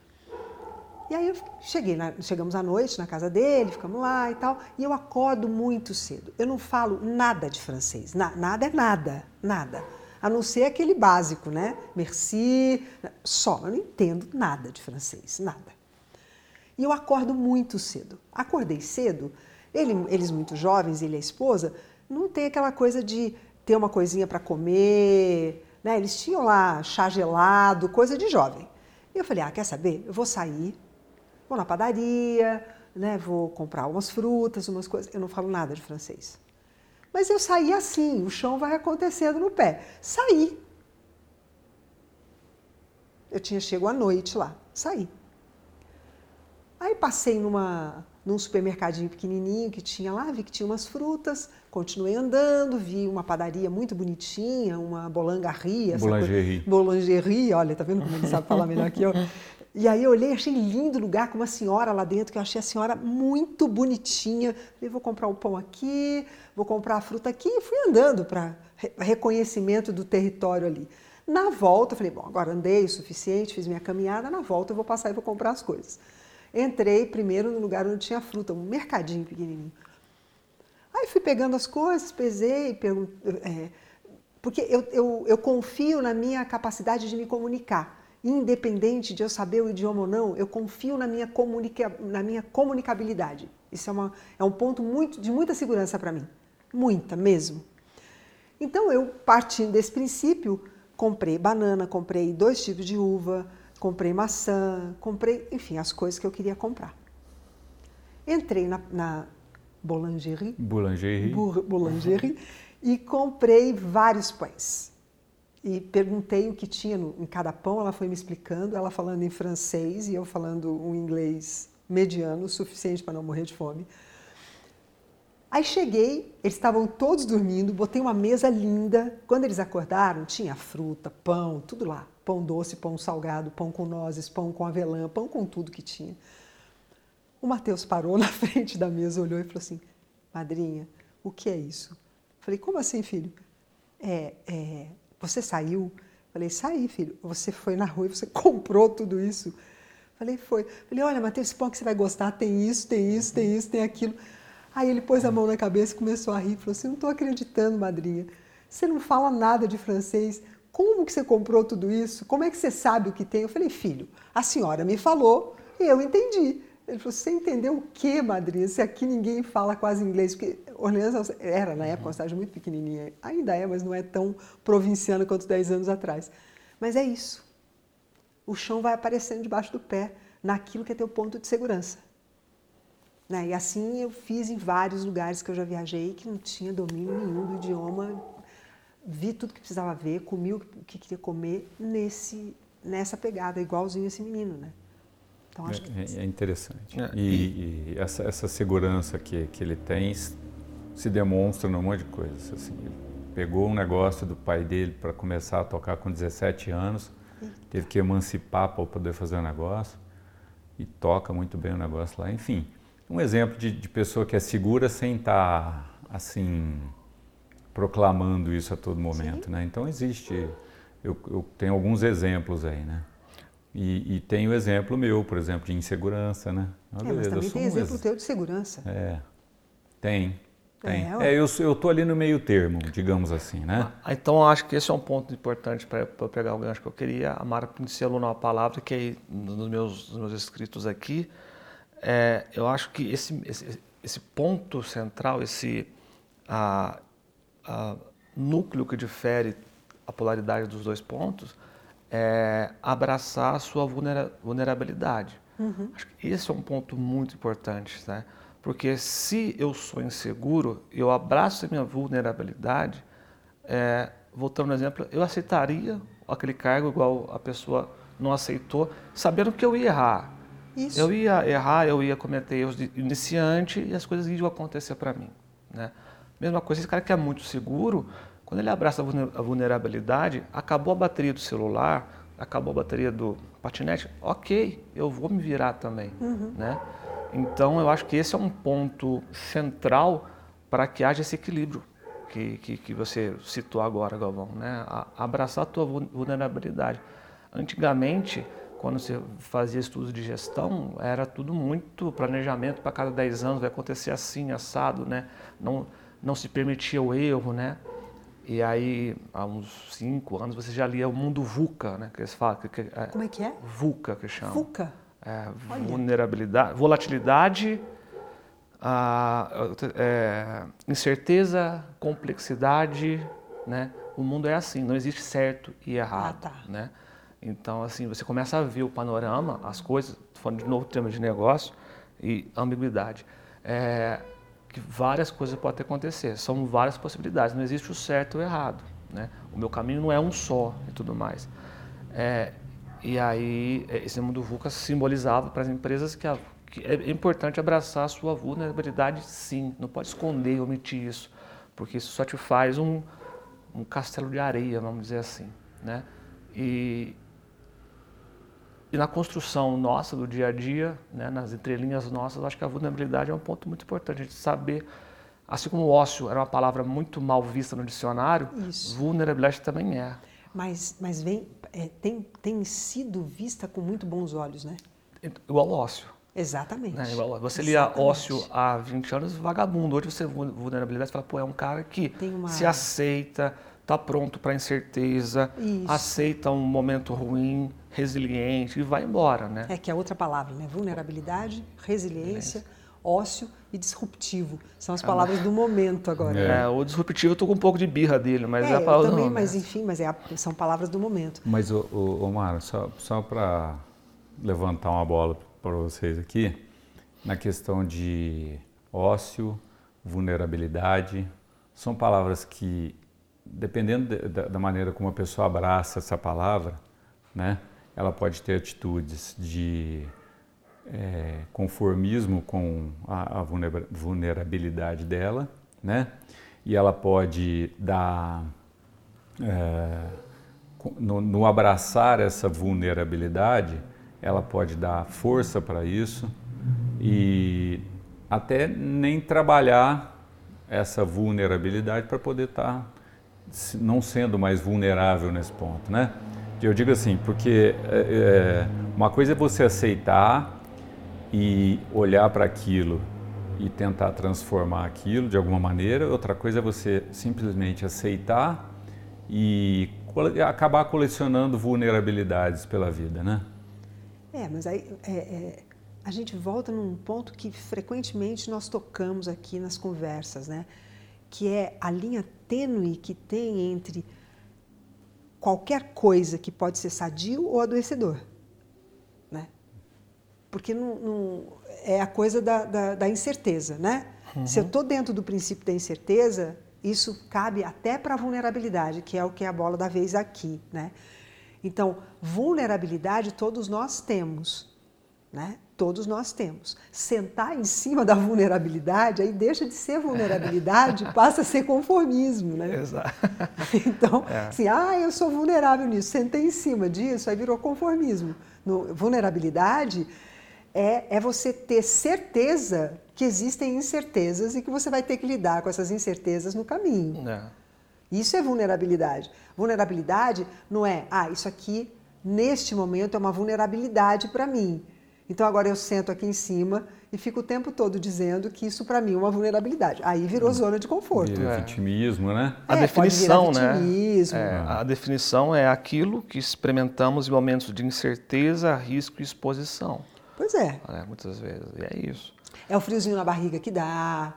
Speaker 1: E aí eu cheguei, chegamos à noite na casa dele, ficamos lá e tal, e eu acordo muito cedo. Eu não falo nada de francês, na- nada é nada, nada. A não ser aquele básico, né? Merci, só. Eu não entendo nada de francês, nada. E eu acordo muito cedo. Acordei cedo, ele- eles muito jovens, ele e a esposa, não tem aquela coisa de ter uma coisinha para comer, né? Eles tinham lá chá gelado, coisa de jovem. E eu falei, ah, quer saber? Eu vou sair, vou na padaria, né? Vou comprar umas frutas, umas coisas. Eu não falo nada de francês. Mas eu saí assim, o chão vai acontecendo no pé. Saí. Eu tinha chego à noite lá, saí. Aí passei numa, num supermercadinho pequenininho que tinha lá, vi que tinha umas frutas, continuei andando, vi uma padaria muito bonitinha, uma coisa-
Speaker 2: Boulangerie.
Speaker 1: Boulangerie, olha, tá vendo como ele sabe falar melhor que eu? E aí eu olhei, achei lindo o lugar, com uma senhora lá dentro, que eu achei a senhora muito bonitinha. Falei, vou comprar o pão aqui, vou comprar a fruta aqui, e fui andando para reconhecimento do território ali. Na volta, falei, bom, agora andei o suficiente, fiz minha caminhada, na volta eu vou passar e vou comprar as coisas. Entrei primeiro no lugar onde tinha fruta, um mercadinho pequenininho. Aí fui pegando as coisas, pesei, pergun- é, porque eu, eu, eu confio na minha capacidade de me comunicar. Independente de eu saber o idioma ou não, eu confio na minha, comunica, na minha comunicabilidade. Isso é, uma, é um ponto muito, de muita segurança para mim. Muita mesmo. Então eu, partindo desse princípio, comprei banana, comprei dois tipos de uva, comprei maçã, comprei, enfim, as coisas que eu queria comprar. Entrei na, na boulangerie,
Speaker 2: Boulangerie.
Speaker 1: Boulangerie e comprei vários pães. E perguntei o que tinha no- em cada pão, ela foi me explicando, ela falando em francês e eu falando um inglês mediano, suficiente para não morrer de fome. Aí cheguei, eles estavam todos dormindo, botei uma mesa linda. Quando eles acordaram, tinha fruta, pão, tudo lá. Pão doce, pão salgado, pão com nozes, pão com avelã, pão com tudo que tinha. O Matheus parou na frente da mesa, olhou e falou assim: Madrinha, o que é isso? Falei: Como assim, filho? É, é, você saiu? Falei: Saí, filho. Você foi na rua e você comprou tudo isso? Falei: Foi. Falei: Olha, Matheus, esse pão que você vai gostar tem isso, tem isso, tem isso, tem aquilo. Aí ele pôs a mão na cabeça e começou a rir. Falou assim: Não estou acreditando, madrinha. Você não fala nada de francês. Como que você comprou tudo isso? Como é que você sabe o que tem? Eu falei: Filho, a senhora me falou e eu entendi. Ele falou: Você entendeu o que, madrinha? Se aqui ninguém fala quase inglês. Porque Orleans era, na época, uma cidade muito pequenininha. Ainda é, mas não é tão provinciana quanto 10 anos atrás. Mas é isso. O chão vai aparecendo debaixo do pé, naquilo que é teu ponto de segurança. Né? E assim eu fiz em vários lugares que eu já viajei que não tinha domínio nenhum do idioma. Vi tudo que precisava ver, comi o que queria comer nesse, nessa pegada, igualzinho esse menino, né? Então acho que
Speaker 2: É, é interessante.
Speaker 3: É,
Speaker 2: E, e essa, essa segurança que, que ele tem se demonstra num monte de coisas. Assim. pegou um negócio do pai dele para começar a tocar com 17 anos, teve que emancipar para poder fazer o negócio e toca muito bem o negócio lá. Enfim, um exemplo de, de pessoa que é segura sem estar tá, assim proclamando isso a todo momento, né? Então existe, eu, eu, tenho alguns exemplos aí, né? E, e tenho exemplo meu, por exemplo, de insegurança, né?
Speaker 1: Ah, é, mas também tem um exemplo ex... teu de segurança.
Speaker 2: É, tem. Tem. É, é eu, eu tô ali no meio termo, digamos assim, né?
Speaker 3: Ah, então acho que esse é um ponto importante para pegar o gancho que eu queria. A Mara pincelou numa palavra que aí, nos meus, nos meus escritos aqui, é, eu acho que esse, esse, esse ponto central, esse a, a núcleo que difere a polaridade dos dois pontos, é abraçar a sua vulnerabilidade. Uhum. Acho que esse é um ponto muito importante, né? Porque se eu sou inseguro, eu abraço a minha vulnerabilidade, é, voltando no exemplo, eu aceitaria aquele cargo igual a pessoa não aceitou, sabendo que eu ia errar. Isso. Eu ia errar, eu ia cometer erros de iniciante e as coisas iam acontecer para mim. Né? Mesma coisa, esse cara que é muito seguro, quando ele abraça a vulnerabilidade, acabou a bateria do celular, acabou a bateria do patinete, ok, eu vou me virar também. Uhum. Né? Então, eu acho que esse é um ponto central para que haja esse equilíbrio que, que, que você citou agora, Galvão, né? A, abraçar a tua vulnerabilidade. Antigamente, quando você fazia estudos de gestão, era tudo muito planejamento para cada 10 anos, vai acontecer assim, assado, né? Não, não se permitia o erro, né? E aí, há uns 5 anos, você já lia o mundo VUCA, né? Que eles falam, que, que,
Speaker 1: é, Como é que é?
Speaker 3: VUCA, que chama.
Speaker 1: VUCA?
Speaker 3: É, vulnerabilidade, volatilidade, é, incerteza, complexidade, né? O mundo é assim, não existe certo e errado, ah, tá. né? Então, assim, você começa a ver o panorama, as coisas, falando de novo tema de negócio e ambiguidade, é, que várias coisas podem acontecer, são várias possibilidades, não existe o certo ou o errado, né? O meu caminho não é um só e tudo mais. É, e aí, é, esse mundo VUCA simbolizava para as empresas que, a, que, é importante abraçar a sua vulnerabilidade, sim. Não pode esconder, omitir isso, porque isso só te faz um, um castelo de areia, vamos dizer assim. Né? E, e na construção nossa do dia a dia, né, nas entrelinhas nossas, acho que a vulnerabilidade é um ponto muito importante, a gente saber, assim como ócio era uma palavra muito mal vista no dicionário, Isso. vulnerabilidade também é.
Speaker 1: Mas, mas vem, é, tem, tem sido vista com muito bons olhos, né?
Speaker 3: Igual ócio.
Speaker 1: Exatamente.
Speaker 3: Né? Igual, você lia ócio há 20 anos, vagabundo. Hoje você vulnerabilidade, você fala, pô, é um cara que uma... se aceita, está pronto para incerteza, Isso. aceita um momento ruim, resiliente e vai embora, né?
Speaker 1: É que é outra palavra, né? Vulnerabilidade, resiliência ócio e disruptivo. São as é, palavras do momento agora.
Speaker 3: É, né? o disruptivo eu tô com um pouco de birra dele, mas é, é a
Speaker 1: palavra também, mas enfim, mas é a, são palavras do momento.
Speaker 2: Mas, o, o, Omar, só, só para levantar uma bola para vocês aqui, na questão de ócio, vulnerabilidade, são palavras que, dependendo de, da, da maneira como a pessoa abraça essa palavra, né, ela pode ter atitudes de é, conformismo com a, a, vulnerabilidade dela, né? E ela pode dar, é, no, no, abraçar essa vulnerabilidade, ela pode dar força para isso e até nem trabalhar essa vulnerabilidade para poder estar tá não sendo mais vulnerável nesse ponto, né? Eu digo assim, porque é, é uma coisa é você aceitar e olhar para aquilo e tentar transformar aquilo de alguma maneira. Outra coisa é você simplesmente aceitar e acabar colecionando vulnerabilidades pela vida, né?
Speaker 1: É, mas aí é, é, a gente volta num ponto que frequentemente nós tocamos aqui nas conversas, né? Que é a linha tênue que tem entre qualquer coisa que pode ser sadio ou adoecedor porque não, não é a coisa da, da, da incerteza, né? Uhum. Se eu estou dentro do princípio da incerteza, isso cabe até para a vulnerabilidade, que é o que é a bola da vez aqui, né? Então, vulnerabilidade todos nós temos, né? Todos nós temos. Sentar em cima da vulnerabilidade, aí deixa de ser vulnerabilidade, passa a ser conformismo, né?
Speaker 3: Exato.
Speaker 1: Então, é. assim, ah, eu sou vulnerável nisso, sentei em cima disso, aí virou conformismo. No, vulnerabilidade é, é você ter certeza que existem incertezas e que você vai ter que lidar com essas incertezas no caminho. É. Isso é vulnerabilidade. Vulnerabilidade não é, ah, isso aqui, neste momento, é uma vulnerabilidade para mim. Então agora eu sento aqui em cima e fico o tempo todo dizendo que isso para mim é uma vulnerabilidade. Aí virou hum. zona de conforto.
Speaker 2: Vira é. vitimismo, né?
Speaker 3: A é, definição, né? É, a definição é aquilo que experimentamos em momentos de incerteza, risco e exposição.
Speaker 1: Pois é.
Speaker 3: é muitas vezes. E é isso.
Speaker 1: É o friozinho na barriga que dá,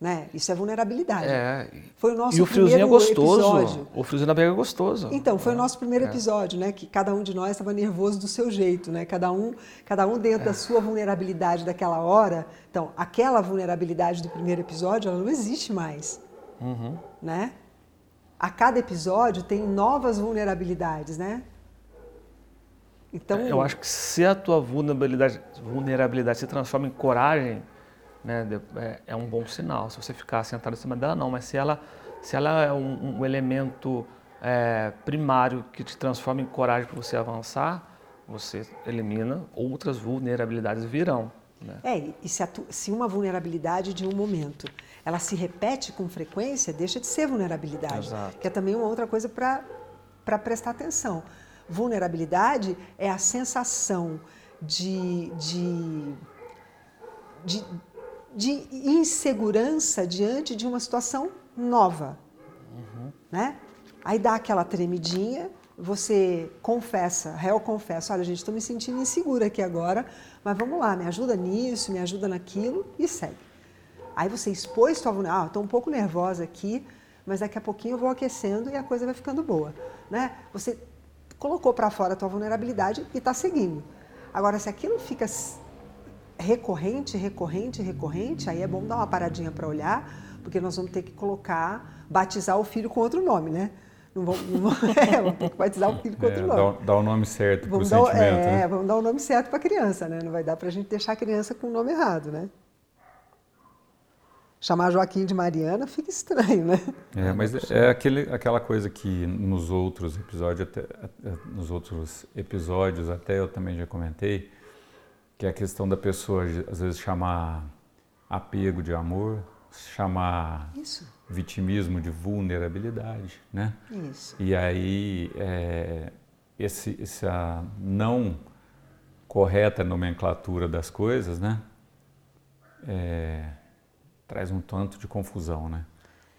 Speaker 1: né? Isso é vulnerabilidade.
Speaker 3: É. Foi o nosso e o friozinho é gostoso. Episódio. O friozinho na barriga é gostoso.
Speaker 1: Então, foi é. o nosso primeiro é. episódio, né? Que cada um de nós estava nervoso do seu jeito, né? Cada um, cada um dentro é. da sua vulnerabilidade daquela hora. Então, aquela vulnerabilidade do primeiro episódio, ela não existe mais, uhum. né? A cada episódio tem novas vulnerabilidades, né?
Speaker 3: Então, eu acho que se a tua vulnerabilidade, vulnerabilidade se transforma em coragem, né, é, é, um bom sinal. Se você ficar sentado em cima dela, não. Mas se ela, se ela é um, um elemento é, primário que te transforma em coragem para você avançar, você elimina outras vulnerabilidades virão. Né?
Speaker 1: É, e se, se, uma vulnerabilidade de um momento ela se repete com frequência, deixa de ser vulnerabilidade. Exato. Que é também uma outra coisa para prestar atenção. Vulnerabilidade é a sensação de, de, de de insegurança diante de uma situação nova. Uhum. Né? Aí dá aquela tremidinha, você confessa, réu confessa, olha gente, estou me sentindo insegura aqui agora, mas vamos lá, me ajuda nisso, me ajuda naquilo e segue. Aí você expôs sua vulnerabilidade, ah, estou um pouco nervosa aqui, mas daqui a pouquinho eu vou aquecendo e a coisa vai ficando boa. Né? Você colocou para fora a tua vulnerabilidade e está seguindo. Agora, se aquilo fica recorrente, recorrente, recorrente, aí é bom dar uma paradinha para olhar, porque nós vamos ter que colocar, batizar o filho com outro nome, né? Não vamos, não vamos, é, vamos ter que batizar o filho com outro é, nome.
Speaker 2: Dá, dá o nome certo para o
Speaker 1: sentimento.
Speaker 2: É,
Speaker 1: né? vamos dar o nome certo para a criança, né? Não vai dar para a gente deixar a criança com o nome errado, né? Chamar Joaquim de Mariana fica estranho, né?
Speaker 2: É, mas é aquele, aquela coisa que nos outros episódios, até, nos outros episódios até eu também já comentei, que é a questão da pessoa às vezes chamar apego de amor, chamar Isso. vitimismo de vulnerabilidade, né?
Speaker 1: Isso.
Speaker 2: E aí é, esse, essa não correta nomenclatura das coisas, né? É, traz um tanto de confusão, né?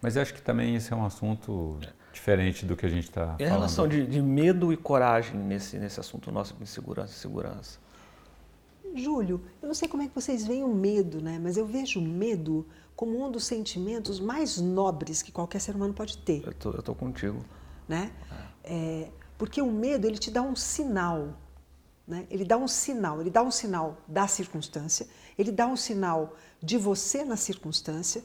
Speaker 2: Mas eu acho que também esse é um assunto diferente do que a gente está falando.
Speaker 3: A relação de, de, medo e coragem nesse, nesse assunto nosso de segurança e segurança?
Speaker 1: Júlio, eu não sei como é que vocês veem o medo, né? Mas eu vejo o medo como um dos sentimentos mais nobres que qualquer ser humano pode ter.
Speaker 3: Eu tô, eu tô contigo.
Speaker 1: Né? É. É, porque o medo ele te dá um sinal, né? Ele dá um sinal, ele dá um sinal da circunstância, ele dá um sinal de você na circunstância,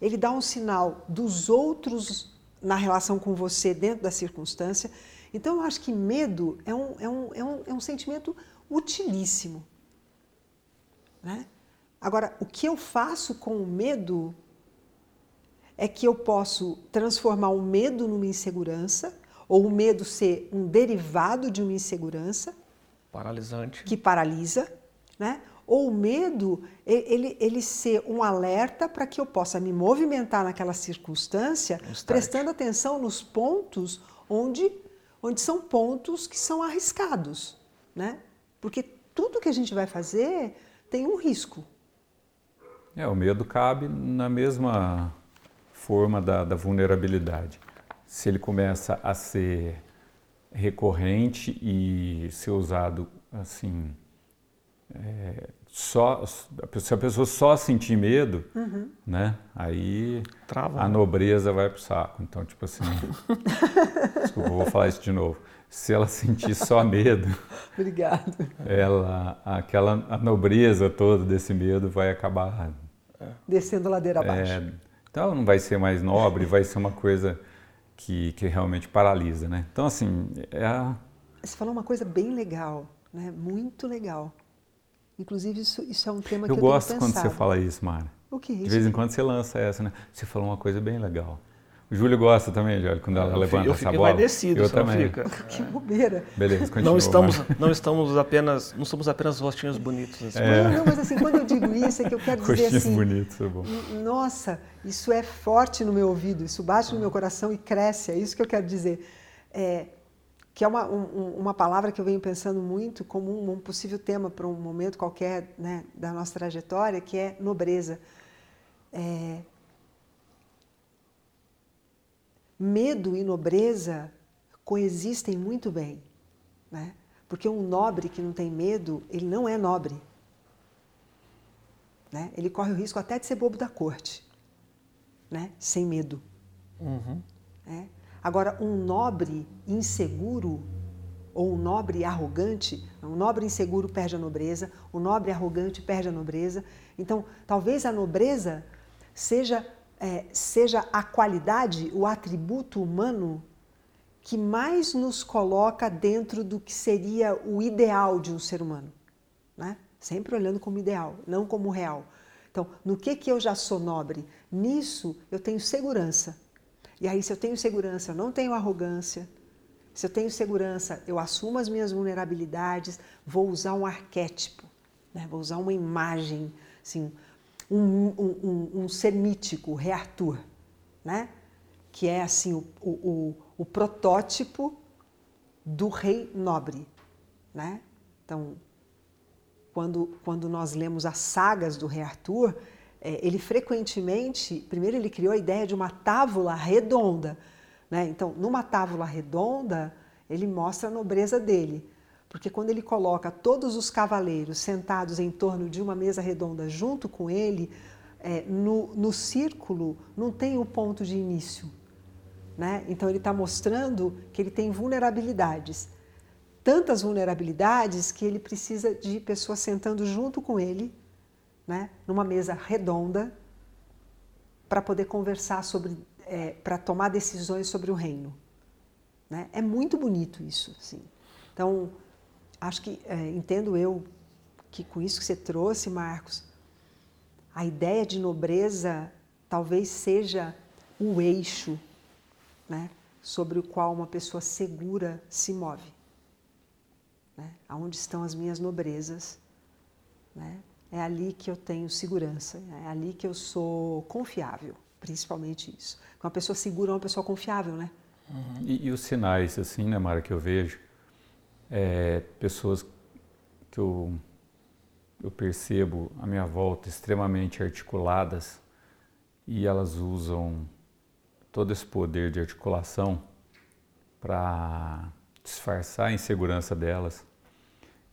Speaker 1: ele dá um sinal dos outros na relação com você dentro da circunstância. Então eu acho que medo é um, é um, é um, é um sentimento utilíssimo. Né? Agora, o que eu faço com o medo é que eu posso transformar o medo numa insegurança, ou o medo ser um derivado de uma insegurança.
Speaker 3: Paralisante.
Speaker 1: Que paralisa, né? Ou o medo, ele, ele ser um alerta para que eu possa me movimentar naquela circunstância, um prestando atenção nos pontos onde, onde são pontos que são arriscados, né? Porque tudo que a gente vai fazer tem um risco.
Speaker 2: É, o medo cabe na mesma forma da, da vulnerabilidade. Se ele começa a ser recorrente e ser usado assim, é, só se a pessoa só sentir medo, uhum. né? Aí Trava, a nobreza vai pro saco. Então, tipo assim, desculpa, vou falar isso de novo se ela sentir só medo,
Speaker 1: Obrigado.
Speaker 2: ela, aquela a nobreza toda desse medo vai acabar
Speaker 1: descendo ladeira abaixo. É,
Speaker 2: então não vai ser mais nobre, vai ser uma coisa que, que realmente paralisa, né? Então assim, é a...
Speaker 1: Você falou uma coisa bem legal, né? Muito legal. Inclusive, isso, isso é um tema
Speaker 2: eu
Speaker 1: que eu
Speaker 2: gosto
Speaker 1: tenho
Speaker 2: quando você fala isso, Mara.
Speaker 1: O que é
Speaker 2: De
Speaker 1: isso?
Speaker 2: vez em quando você lança essa, né? Você falou uma coisa bem legal. O Júlio gosta também, Júlio, quando ela
Speaker 3: Eu
Speaker 2: levanta
Speaker 3: fico- eu
Speaker 2: essa
Speaker 3: fico
Speaker 2: bola.
Speaker 3: envaidecido,
Speaker 2: eu também.
Speaker 3: fica?
Speaker 1: Que bobeira.
Speaker 2: Beleza, continua.
Speaker 3: Não estamos,
Speaker 2: Mara.
Speaker 3: não estamos apenas, não somos apenas rostinhos bonitos. assim.
Speaker 1: Não, não, mas assim, quando eu digo isso, é que eu quero dizer
Speaker 2: Coxinhas
Speaker 1: assim,
Speaker 2: bonitas, é bom.
Speaker 1: Nossa, isso é forte no meu ouvido, isso bate no meu coração e cresce, é isso que eu quero dizer. É, que é uma, um- uma palavra que eu venho pensando muito como um, um possível tema para um momento qualquer né, da nossa trajetória, que é nobreza. É, medo e nobreza coexistem muito bem, né? porque um nobre que não tem medo, ele não é nobre. Né? Ele corre o risco até de ser bobo da corte, né? sem medo.
Speaker 3: Uhum.
Speaker 1: né? Agora, um nobre inseguro ou um nobre arrogante, um nobre inseguro perde a nobreza, o nobre arrogante perde a nobreza. Então, talvez a nobreza seja, é, seja a qualidade, o atributo humano que mais nos coloca dentro do que seria o ideal de um ser humano. Né? Sempre olhando como ideal, não como real. Então, no que, que eu já sou nobre? Nisso eu tenho segurança. E aí, se eu tenho segurança, eu não tenho arrogância. Se eu tenho segurança, eu assumo as minhas vulnerabilidades, vou usar um arquétipo, né? vou usar uma imagem, assim, um, um, um, um ser mítico, Rei Arthur, né? que é assim o, o, o, o protótipo do rei nobre. Né? Então, quando, quando nós lemos as sagas do rei Arthur, é, ele frequentemente, primeiro ele criou a ideia de uma tábula redonda. Né? Então, numa tábula redonda, ele mostra a nobreza dele. Porque quando ele coloca todos os cavaleiros sentados em torno de uma mesa redonda junto com ele, é, no, no círculo não tem o ponto de início. Né? Então, ele está mostrando que ele tem vulnerabilidades tantas vulnerabilidades que ele precisa de pessoas sentando junto com ele, né, numa mesa redonda, para poder conversar sobre, é, para tomar decisões sobre o reino. Né? É muito bonito isso, sim. Então, acho que é, entendo eu que com isso que você trouxe, Marcos, a ideia de nobreza talvez seja o eixo, né, sobre o qual uma pessoa segura se move né? aonde estão as minhas nobrezas, né? É ali que eu tenho segurança, é ali que eu sou confiável, principalmente isso. Uma pessoa segura é uma pessoa confiável, né?
Speaker 2: Uhum. E, e, os sinais, assim, né, Mara, que eu vejo, é, pessoas que eu, eu percebo à minha volta extremamente articuladas e elas usam todo esse poder de articulação para disfarçar a insegurança delas.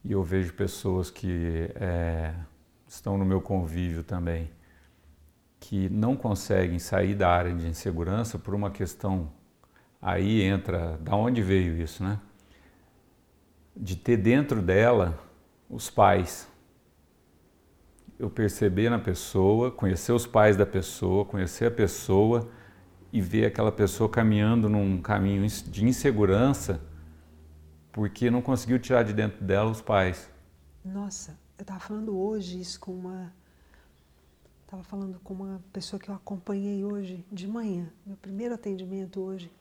Speaker 2: E eu vejo pessoas que é, estão no meu convívio também, que não conseguem sair da área de insegurança por uma questão. Aí entra, da onde veio isso, né? De ter dentro dela os pais. Eu perceber na pessoa, conhecer os pais da pessoa, conhecer a pessoa e ver aquela pessoa caminhando num caminho de insegurança porque não conseguiu tirar de dentro dela os pais.
Speaker 1: Nossa, eu estava falando hoje isso com uma. Estava falando com uma pessoa que eu acompanhei hoje de manhã, meu primeiro atendimento hoje.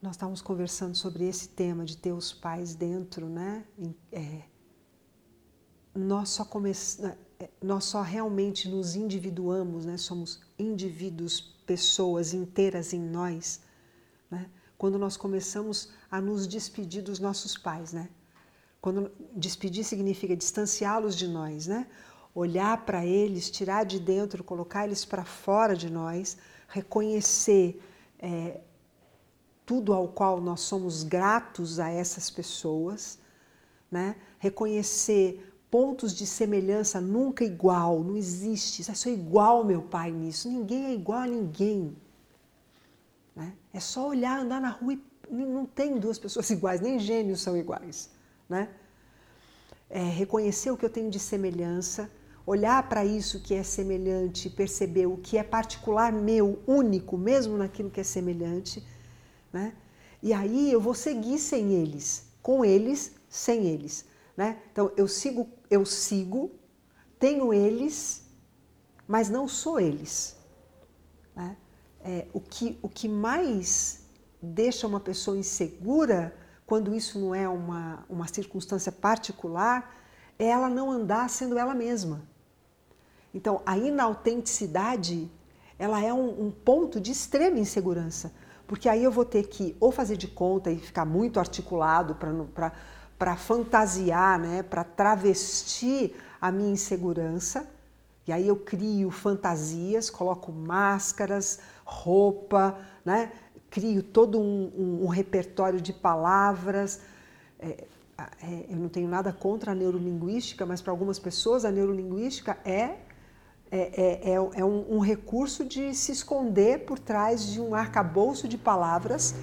Speaker 1: Nós estávamos conversando sobre esse tema de ter os pais dentro, né? É, nós só começamos, nós só realmente nos individuamos, né? Somos indivíduos, pessoas inteiras em nós, né? quando nós começamos a nos despedir dos nossos pais, né? Quando despedir significa distanciá-los de nós, né? Olhar para eles, tirar de dentro, colocar eles para fora de nós, reconhecer é, tudo ao qual nós somos gratos a essas pessoas, né? Reconhecer pontos de semelhança nunca igual, não existe. Eu sou igual meu pai nisso. Ninguém é igual a ninguém. Né? É só olhar, andar na rua e não tem duas pessoas iguais, nem gêmeos são iguais. Né? É reconhecer o que eu tenho de semelhança, olhar para isso que é semelhante, perceber o que é particular meu, único, mesmo naquilo que é semelhante. Né? E aí eu vou seguir sem eles, com eles, sem eles. Né? Então, eu sigo, eu sigo, tenho eles, mas não sou eles. Né? É, o, que, o que mais deixa uma pessoa insegura, quando isso não é uma, uma circunstância particular, é ela não andar sendo ela mesma. Então, a inautenticidade, ela é um, um ponto de extrema insegurança, porque aí eu vou ter que ou fazer de conta e ficar muito articulado para fantasiar, né, para travestir a minha insegurança, e aí eu crio fantasias, coloco máscaras, roupa, né, crio todo um, um, um repertório de palavras. É, é, eu não tenho nada contra a neurolinguística, mas para algumas pessoas a neurolinguística é é, é, é, é um, um, recurso de se esconder por trás de um arcabouço de palavras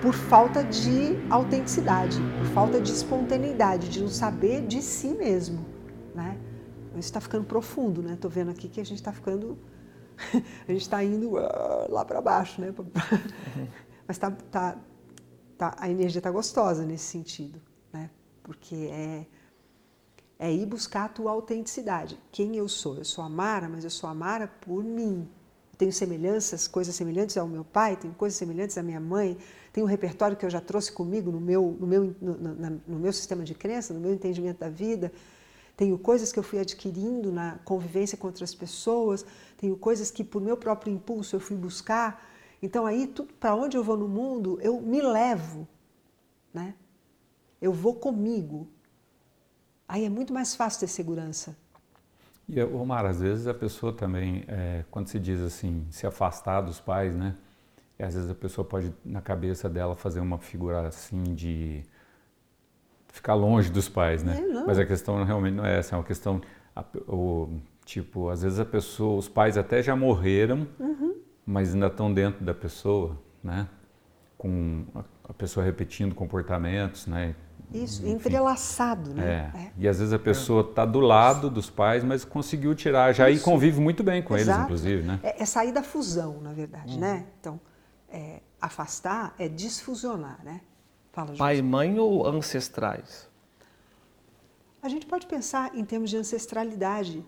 Speaker 1: por falta de autenticidade, por falta de espontaneidade, de não saber de si mesmo. Né? Isso está ficando profundo, né? Estou vendo aqui que a gente está ficando. a gente está indo uh, lá para baixo, né? Mas tá, tá, tá, a energia está gostosa nesse sentido, né? Porque é é ir buscar a tua autenticidade. Quem eu sou? Eu sou a Mara, mas eu sou a Mara por mim. Tenho semelhanças, coisas semelhantes ao meu pai, tenho coisas semelhantes à minha mãe, tenho um repertório que eu já trouxe comigo no meu, no meu, no, no, no meu sistema de crença, no meu entendimento da vida. Tenho coisas que eu fui adquirindo na convivência com outras pessoas, tenho coisas que por meu próprio impulso eu fui buscar. Então aí, tudo para onde eu vou no mundo, eu me levo, né? Eu vou comigo, Aí é muito mais fácil ter segurança.
Speaker 2: E, Omar, às vezes a pessoa também, é, quando se diz assim, se afastar dos pais, né? Às vezes a pessoa pode, na cabeça dela, fazer uma figura assim de ficar longe dos pais, né? É, Mas a questão realmente não é essa, é uma questão, o, tipo, às vezes a pessoa, os pais até já morreram, uhum. mas ainda estão dentro da pessoa, né? Com a pessoa repetindo comportamentos, né?
Speaker 1: Isso, Enfim. entrelaçado,
Speaker 2: né? É. É. E às vezes a pessoa está do lado dos pais, mas conseguiu tirar já Isso. e convive muito bem com Exato. eles, inclusive, né?
Speaker 1: É, é, sair da fusão, na verdade, hum. né? Então, é, afastar é desfusionar, né?
Speaker 3: Fala, Pai e mãe ou ancestrais?
Speaker 1: A gente pode pensar em termos de ancestralidade,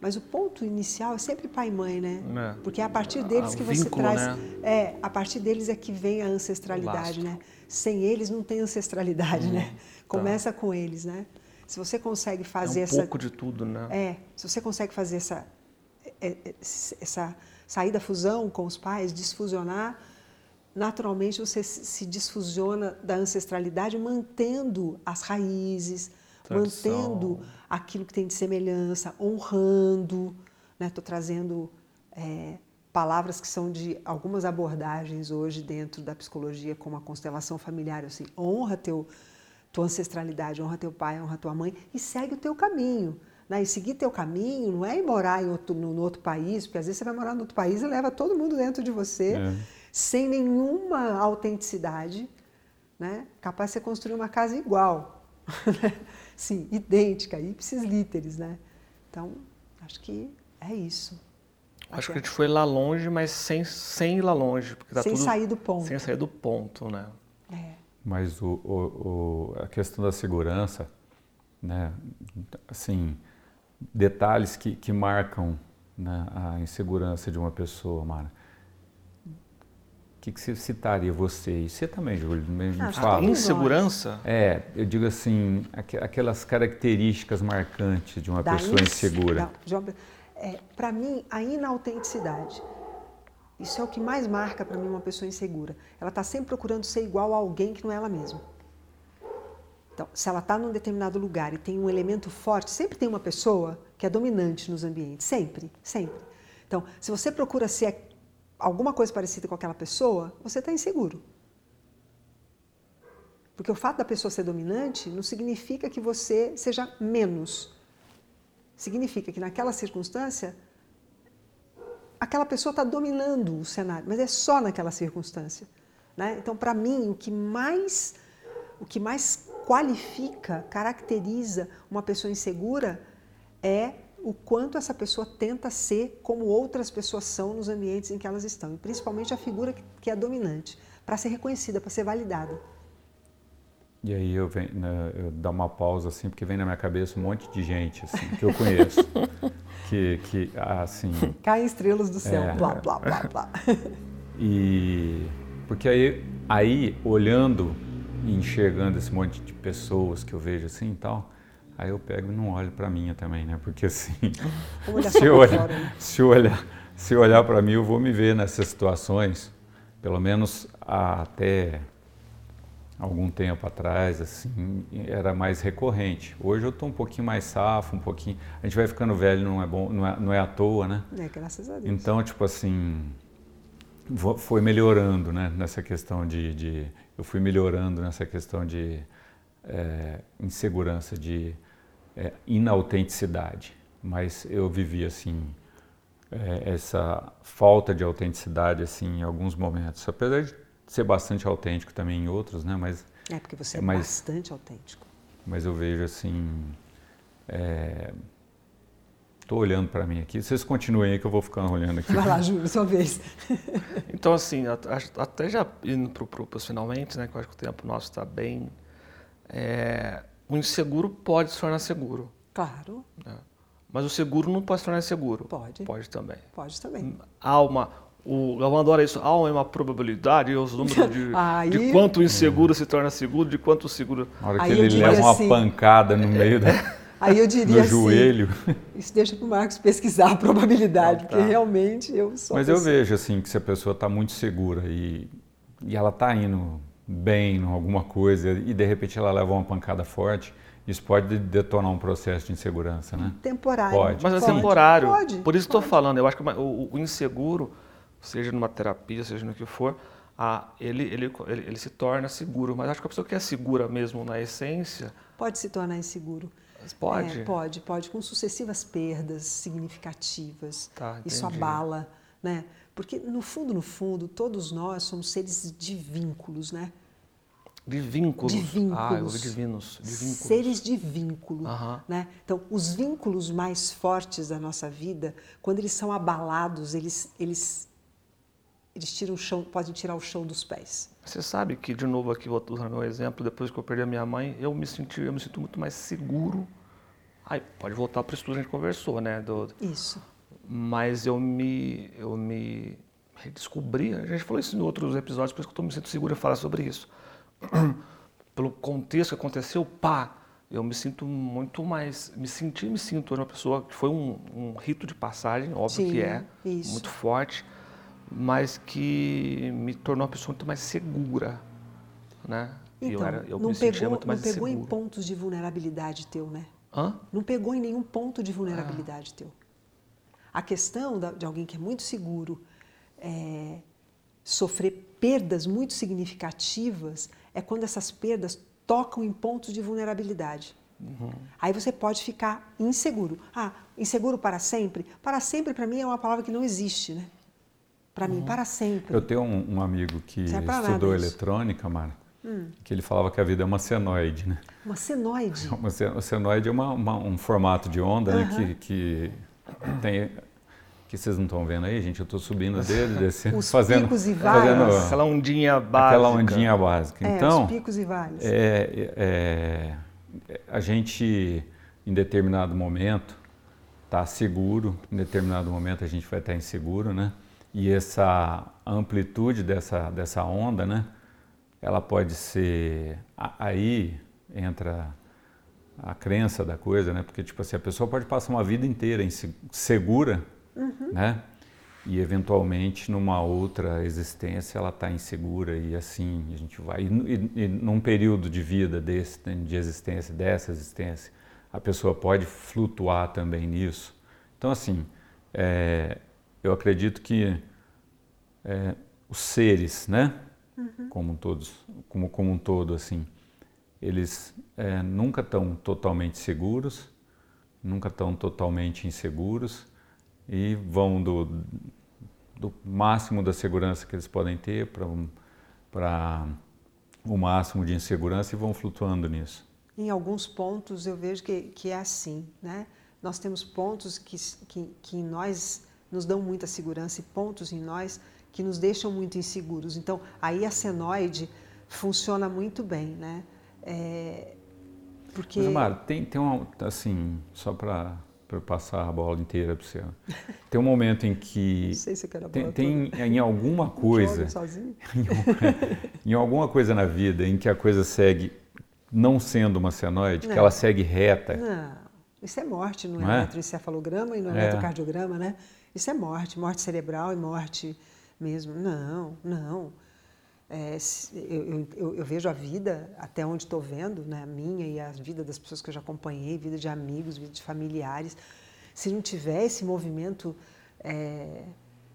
Speaker 1: mas o ponto inicial é sempre pai e mãe, né? É. Porque é a partir deles ah, que você vínculo, traz. Né? É, a partir deles é que vem a ancestralidade, né? sem eles não tem ancestralidade, hum, né? Tá. Começa tá. com eles, né? Se você consegue fazer
Speaker 3: é um
Speaker 1: essa
Speaker 3: pouco de tudo, né?
Speaker 1: É, se você consegue fazer essa é, é, essa sair da fusão com os pais, desfusionar, naturalmente você se desfusiona da ancestralidade, mantendo as raízes, Tradição. mantendo aquilo que tem de semelhança, honrando, né? Estou trazendo é, palavras que são de algumas abordagens hoje dentro da psicologia, como a constelação familiar, assim, honra teu, tua ancestralidade, honra teu pai, honra tua mãe e segue o teu caminho. Né? E seguir teu caminho não é ir morar em outro, no, no outro país, porque às vezes você vai morar no outro país e leva todo mundo dentro de você, é. Sem nenhuma autenticidade, né? capaz de você construir uma casa igual, né? sim, idêntica, ipsis literis, né? Então, acho que é isso.
Speaker 3: Acho que a gente foi lá longe, mas sem, sem ir lá longe. Porque tá
Speaker 1: sem
Speaker 3: tudo,
Speaker 1: sair do ponto.
Speaker 3: Sem sair do ponto, né?
Speaker 2: É. Mas o, o, o, a questão da segurança, né? Assim, detalhes que, que marcam né, a insegurança de uma pessoa, Mara. O que, que você citaria você? E você também, Júlio, me ah, fala.
Speaker 3: Insegurança?
Speaker 2: É, eu digo assim, aquelas características marcantes de uma da pessoa insegura.
Speaker 1: É, para mim, a inautenticidade. Isso é o que mais marca para mim uma pessoa insegura. Ela está sempre procurando ser igual a alguém que não é ela mesma. Então, se ela está num determinado lugar e tem um elemento forte, sempre tem uma pessoa que é dominante nos ambientes, sempre, sempre. Então, se você procura ser alguma coisa parecida com aquela pessoa, você está inseguro. Porque o fato da pessoa ser dominante não significa que você seja menos Significa que naquela circunstância, aquela pessoa está dominando o cenário, mas é só naquela circunstância. Né? Então, para mim, o que mais o que mais qualifica, caracteriza uma pessoa insegura é o quanto essa pessoa tenta ser como outras pessoas são nos ambientes em que elas estão, e principalmente a figura que é dominante, para ser reconhecida, para ser validada.
Speaker 2: E aí eu, venho, né, eu dou uma pausa assim, porque vem na minha cabeça um monte de gente assim, que eu conheço. que, que, assim...
Speaker 1: Caem estrelas do céu, é, blá, blá, blá, blá.
Speaker 2: E... Porque aí, aí, olhando e enxergando esse monte de pessoas que eu vejo assim e tal, aí eu pego e não olho para mim também, né? Porque assim, se eu, olhar, né? se eu olhar, se eu olhar para mim, eu vou me ver nessas situações, pelo menos até algum tempo atrás, assim, era mais recorrente. Hoje eu estou um pouquinho mais safo, um pouquinho. A gente vai ficando velho, não é bom, não é, não é à toa, né?
Speaker 1: É, graças a Deus.
Speaker 2: Então, tipo assim, foi melhorando, né? Nessa questão de, de eu fui melhorando nessa questão de é, insegurança, de é, inautenticidade. Mas eu vivi assim é, essa falta de autenticidade assim em alguns momentos, apesar de ser bastante autêntico também em outros, né? Mas
Speaker 1: é porque você é, é mais, bastante autêntico.
Speaker 2: Mas eu vejo assim, estou é, olhando para mim aqui. Vocês continuem aí que eu vou ficando olhando aqui.
Speaker 1: Vai lá, Júlio, sua vez.
Speaker 3: então assim, até já indo para os finalmente, né? Que eu acho que o tempo nosso está bem. É, o inseguro pode se tornar seguro.
Speaker 1: Claro.
Speaker 3: Né? Mas o seguro não pode se tornar seguro.
Speaker 1: Pode.
Speaker 3: Pode também.
Speaker 1: Pode também.
Speaker 3: Há uma, o Galvão adora isso. Há uma probabilidade, os números de, Aí... de quanto o inseguro se torna seguro, de quanto o seguro.
Speaker 2: Na hora que Aí ele leva uma assim... pancada no meio da.
Speaker 1: Aí eu diria
Speaker 2: no
Speaker 1: assim,
Speaker 2: joelho.
Speaker 1: Isso deixa para o Marcos pesquisar a probabilidade, tá. porque realmente eu sou.
Speaker 2: Mas eu vejo assim que se a pessoa está muito segura e, e ela está indo bem em alguma coisa e de repente ela leva uma pancada forte, isso pode detonar um processo de insegurança, né?
Speaker 1: Temporário.
Speaker 2: Pode.
Speaker 3: Mas é
Speaker 1: pode.
Speaker 3: temporário.
Speaker 1: Pode.
Speaker 3: Por isso estou falando. Eu acho que o, o inseguro seja numa terapia, seja no que for, a, ele, ele, ele, ele, se torna seguro. Mas acho que a pessoa que é segura mesmo na essência.
Speaker 1: Pode se tornar inseguro.
Speaker 3: Pode?
Speaker 1: É, pode, pode, com sucessivas perdas significativas.
Speaker 3: Tá,
Speaker 1: Isso abala, né? Porque no fundo, no fundo, todos nós somos seres de vínculos, né?
Speaker 3: De vínculos.
Speaker 1: De vínculos.
Speaker 3: Ah, eu divinos. De vínculos.
Speaker 1: Seres de vínculo. Né? Então, os vínculos mais fortes da nossa vida, quando eles são abalados, eles, eles eles tiram o chão, podem tirar o chão dos pés.
Speaker 3: Você sabe que, de novo aqui, vou usar meu exemplo, depois que eu perdi a minha mãe, eu me senti, eu me sinto muito mais seguro. Aí, pode voltar para o estudo que a gente conversou, né? Do,
Speaker 1: isso.
Speaker 3: Mas eu me, eu me redescobri, a gente falou isso em outros episódios, por isso que eu me sentindo seguro em falar sobre isso. Pelo contexto que aconteceu, pá, eu me sinto muito mais, me senti, me sinto uma pessoa que foi um, um rito de passagem, óbvio
Speaker 1: Sim,
Speaker 3: que é,
Speaker 1: isso.
Speaker 3: muito forte mas que me tornou uma pessoa muito mais segura, né?
Speaker 1: Então, eu era, eu não me pegou, muito mais não pegou em pontos de vulnerabilidade teu, né?
Speaker 3: Hã?
Speaker 1: Não pegou em nenhum ponto de vulnerabilidade ah. teu. A questão de alguém que é muito seguro é, sofrer perdas muito significativas é quando essas perdas tocam em pontos de vulnerabilidade. Uhum. Aí você pode ficar inseguro. Ah, inseguro para sempre? Para sempre, para mim, é uma palavra que não existe, né? para mim, para sempre.
Speaker 2: Eu tenho um, um amigo que é estudou eletrônica, Marco, hum. que ele falava que a vida é uma senoide, né?
Speaker 1: Uma senoide?
Speaker 2: Uma senoide é uma, uma, um formato de onda, né, que, que tem que vocês não estão vendo aí, gente. Eu estou subindo dele, descendo,
Speaker 1: os
Speaker 2: fazendo,
Speaker 1: picos e vales. Fazendo
Speaker 3: aquela ondinha básica.
Speaker 2: Aquela ondinha básica.
Speaker 1: É,
Speaker 2: então,
Speaker 1: os picos e vales.
Speaker 2: É, é, a gente, em determinado momento, está seguro, em determinado momento a gente vai estar inseguro, né? E essa amplitude dessa, dessa onda, né? Ela pode ser. Aí entra a crença da coisa, né? Porque, tipo assim, a pessoa pode passar uma vida inteira segura, uhum. né? E, eventualmente, numa outra existência, ela está insegura e assim a gente vai. E, e, e, num período de vida desse, né, de existência, dessa existência, a pessoa pode flutuar também nisso. Então, assim, é, eu acredito que é, os seres, né, uhum. como todos, como como um todo assim, eles é, nunca estão totalmente seguros, nunca estão totalmente inseguros e vão do, do máximo da segurança que eles podem ter para o máximo de insegurança e vão flutuando nisso.
Speaker 1: Em alguns pontos eu vejo que, que é assim, né? Nós temos pontos que, que, que nós nos dão muita segurança e pontos em nós que nos deixam muito inseguros. Então, aí a senoide funciona muito bem, né? É, porque...
Speaker 2: Mas, Amaro, tem, tem um, assim, só para para passar a bola inteira para você. Tem um momento em que
Speaker 1: Não sei se eu quero a
Speaker 2: tem,
Speaker 1: bola
Speaker 2: tem em alguma coisa,
Speaker 1: sozinho.
Speaker 2: em alguma coisa na vida em que a coisa segue não sendo uma senoide, que ela segue reta.
Speaker 1: Não, isso é morte no
Speaker 2: Não é?
Speaker 1: eletroencefalograma e no
Speaker 2: É.
Speaker 1: eletrocardiograma, né? Isso é morte, morte cerebral e morte mesmo. Não, não. É, eu- eu- eu vejo a vida, até onde estou vendo, né, a minha e a vida das pessoas que eu já acompanhei, vida de amigos, vida de familiares. Se não tiver esse movimento é,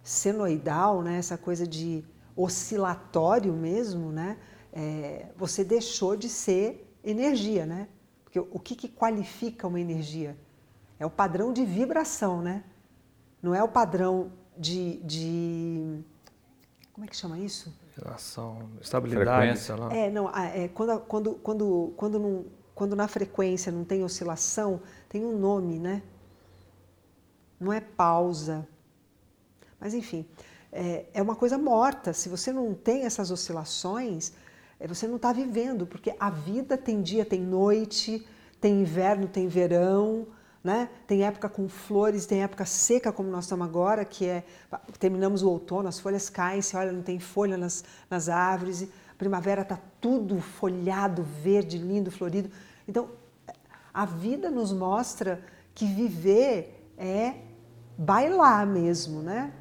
Speaker 1: senoidal, né, essa coisa de oscilatório mesmo, né, é, você deixou de ser energia, né? Porque o que, que qualifica uma energia? É o padrão de vibração, né? Não é o padrão de, de como é que chama isso?
Speaker 3: Relação, estabilidade, sei lá.
Speaker 1: É, não, a- é, quando, quando, quando, quando, não, quando na frequência não tem oscilação, tem um nome, né? Não é pausa. Mas, enfim, é, é uma coisa morta. Se você não tem essas oscilações, é, você não está vivendo, porque a vida tem dia, tem noite, tem inverno, tem verão, né? tem época com flores, tem época seca, como nós estamos agora, que é. Terminamos o outono, as folhas caem, você olha, não tem folha nas, nas árvores, primavera está tudo folhado, verde, lindo, florido. Então, a vida nos mostra que viver é bailar mesmo, né?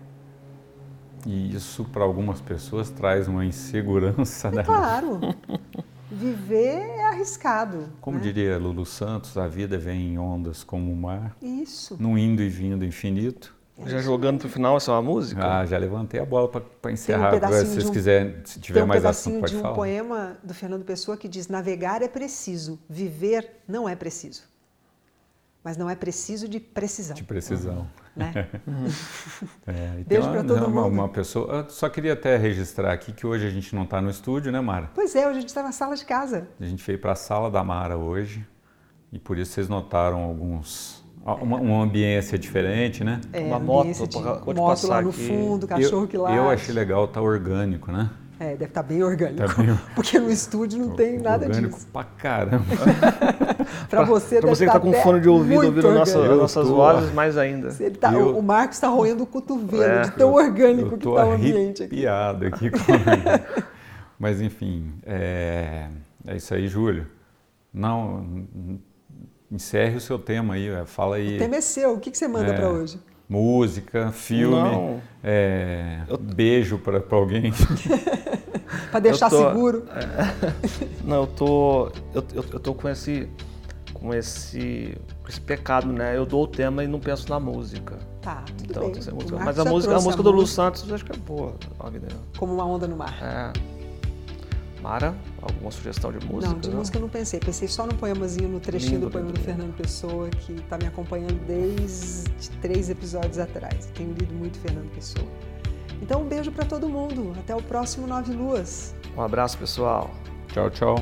Speaker 2: E isso para algumas pessoas traz uma insegurança,
Speaker 1: É
Speaker 2: né?
Speaker 1: claro. Viver é arriscado.
Speaker 2: Como
Speaker 1: né?
Speaker 2: diria Lulu Santos, a vida vem em ondas como o mar,
Speaker 1: Isso.
Speaker 2: num indo e vindo infinito.
Speaker 3: Já jogando pro final, essa é uma música?
Speaker 2: Ah, já levantei a bola para encerrar. Agora, se vocês
Speaker 1: de um-
Speaker 2: quiserem, se tiver
Speaker 1: Tem um
Speaker 2: mais assunto, pode
Speaker 1: de um
Speaker 2: falar.
Speaker 1: poema do Fernando Pessoa que diz: navegar é preciso, viver não é preciso. Mas não é preciso de precisão.
Speaker 2: De precisão.
Speaker 1: Né?
Speaker 2: É, e tem
Speaker 1: Beijo
Speaker 2: uma,
Speaker 1: pra todo
Speaker 2: uma-
Speaker 1: mundo.
Speaker 2: uma pessoa. só queria até registrar aqui que hoje a gente não está no estúdio, né, Mara?
Speaker 1: Pois é, hoje a gente está na sala de casa.
Speaker 2: A gente veio para a sala da Mara hoje e por isso vocês notaram alguns. Uma, uma ambiência diferente, né?
Speaker 1: É,
Speaker 3: Uma moto,
Speaker 1: de moto
Speaker 3: passar
Speaker 1: lá no
Speaker 3: aqui.
Speaker 1: fundo, cachorro
Speaker 2: eu,
Speaker 1: que late.
Speaker 2: eu achei legal, tá orgânico, né?
Speaker 1: É, deve estar bem orgânico.
Speaker 2: Tá bem-
Speaker 1: Porque no estúdio não tem nada
Speaker 2: orgânico
Speaker 1: disso.
Speaker 2: pra caramba.
Speaker 1: Para você,
Speaker 3: Pra você que
Speaker 1: tá
Speaker 3: tá com fone de ouvido ouvindo nossa.
Speaker 2: Eu
Speaker 3: nossas
Speaker 2: tô-
Speaker 3: vozes, mais ainda.
Speaker 1: Ele tá,
Speaker 2: Eu-
Speaker 1: O Marcos está roendo o cotovelo
Speaker 3: É.
Speaker 1: de tão orgânico
Speaker 2: Eu
Speaker 1: que
Speaker 2: tô
Speaker 1: está o ambiente aqui.
Speaker 2: arrepiado aqui. com- Mas enfim, é, é isso aí, Júlio. Não, encerre o seu tema aí, é, fala aí.
Speaker 1: O tema é seu. O que, que você manda
Speaker 2: É.
Speaker 1: para hoje?
Speaker 2: Música, filme, é,
Speaker 3: Eu-
Speaker 2: beijo para alguém.
Speaker 1: Para deixar
Speaker 3: tô-
Speaker 1: seguro.
Speaker 3: Não, eu tô. Eu, eu, eu tô com esse. Com esse. Com esse pecado, né? Eu dou o tema e não penso na música.
Speaker 1: Tá, tudo
Speaker 3: Então,
Speaker 1: bem.
Speaker 3: tem música. Mas a música, a música do Lu Santos eu acho que é boa.
Speaker 1: Como uma onda no mar.
Speaker 3: É. Mara, alguma sugestão de música?
Speaker 1: Não, de música eu não pensei. Pensei só no poemazinho, no trechinho
Speaker 3: Lindo,
Speaker 1: do poema
Speaker 3: lindo,
Speaker 1: do. Fernando Pessoa, que está me acompanhando desde três episódios atrás. Tenho lido muito Fernando Pessoa. Então, um beijo para todo mundo. Até o próximo Nove Luas.
Speaker 3: Um abraço, pessoal.
Speaker 2: tchau, tchau.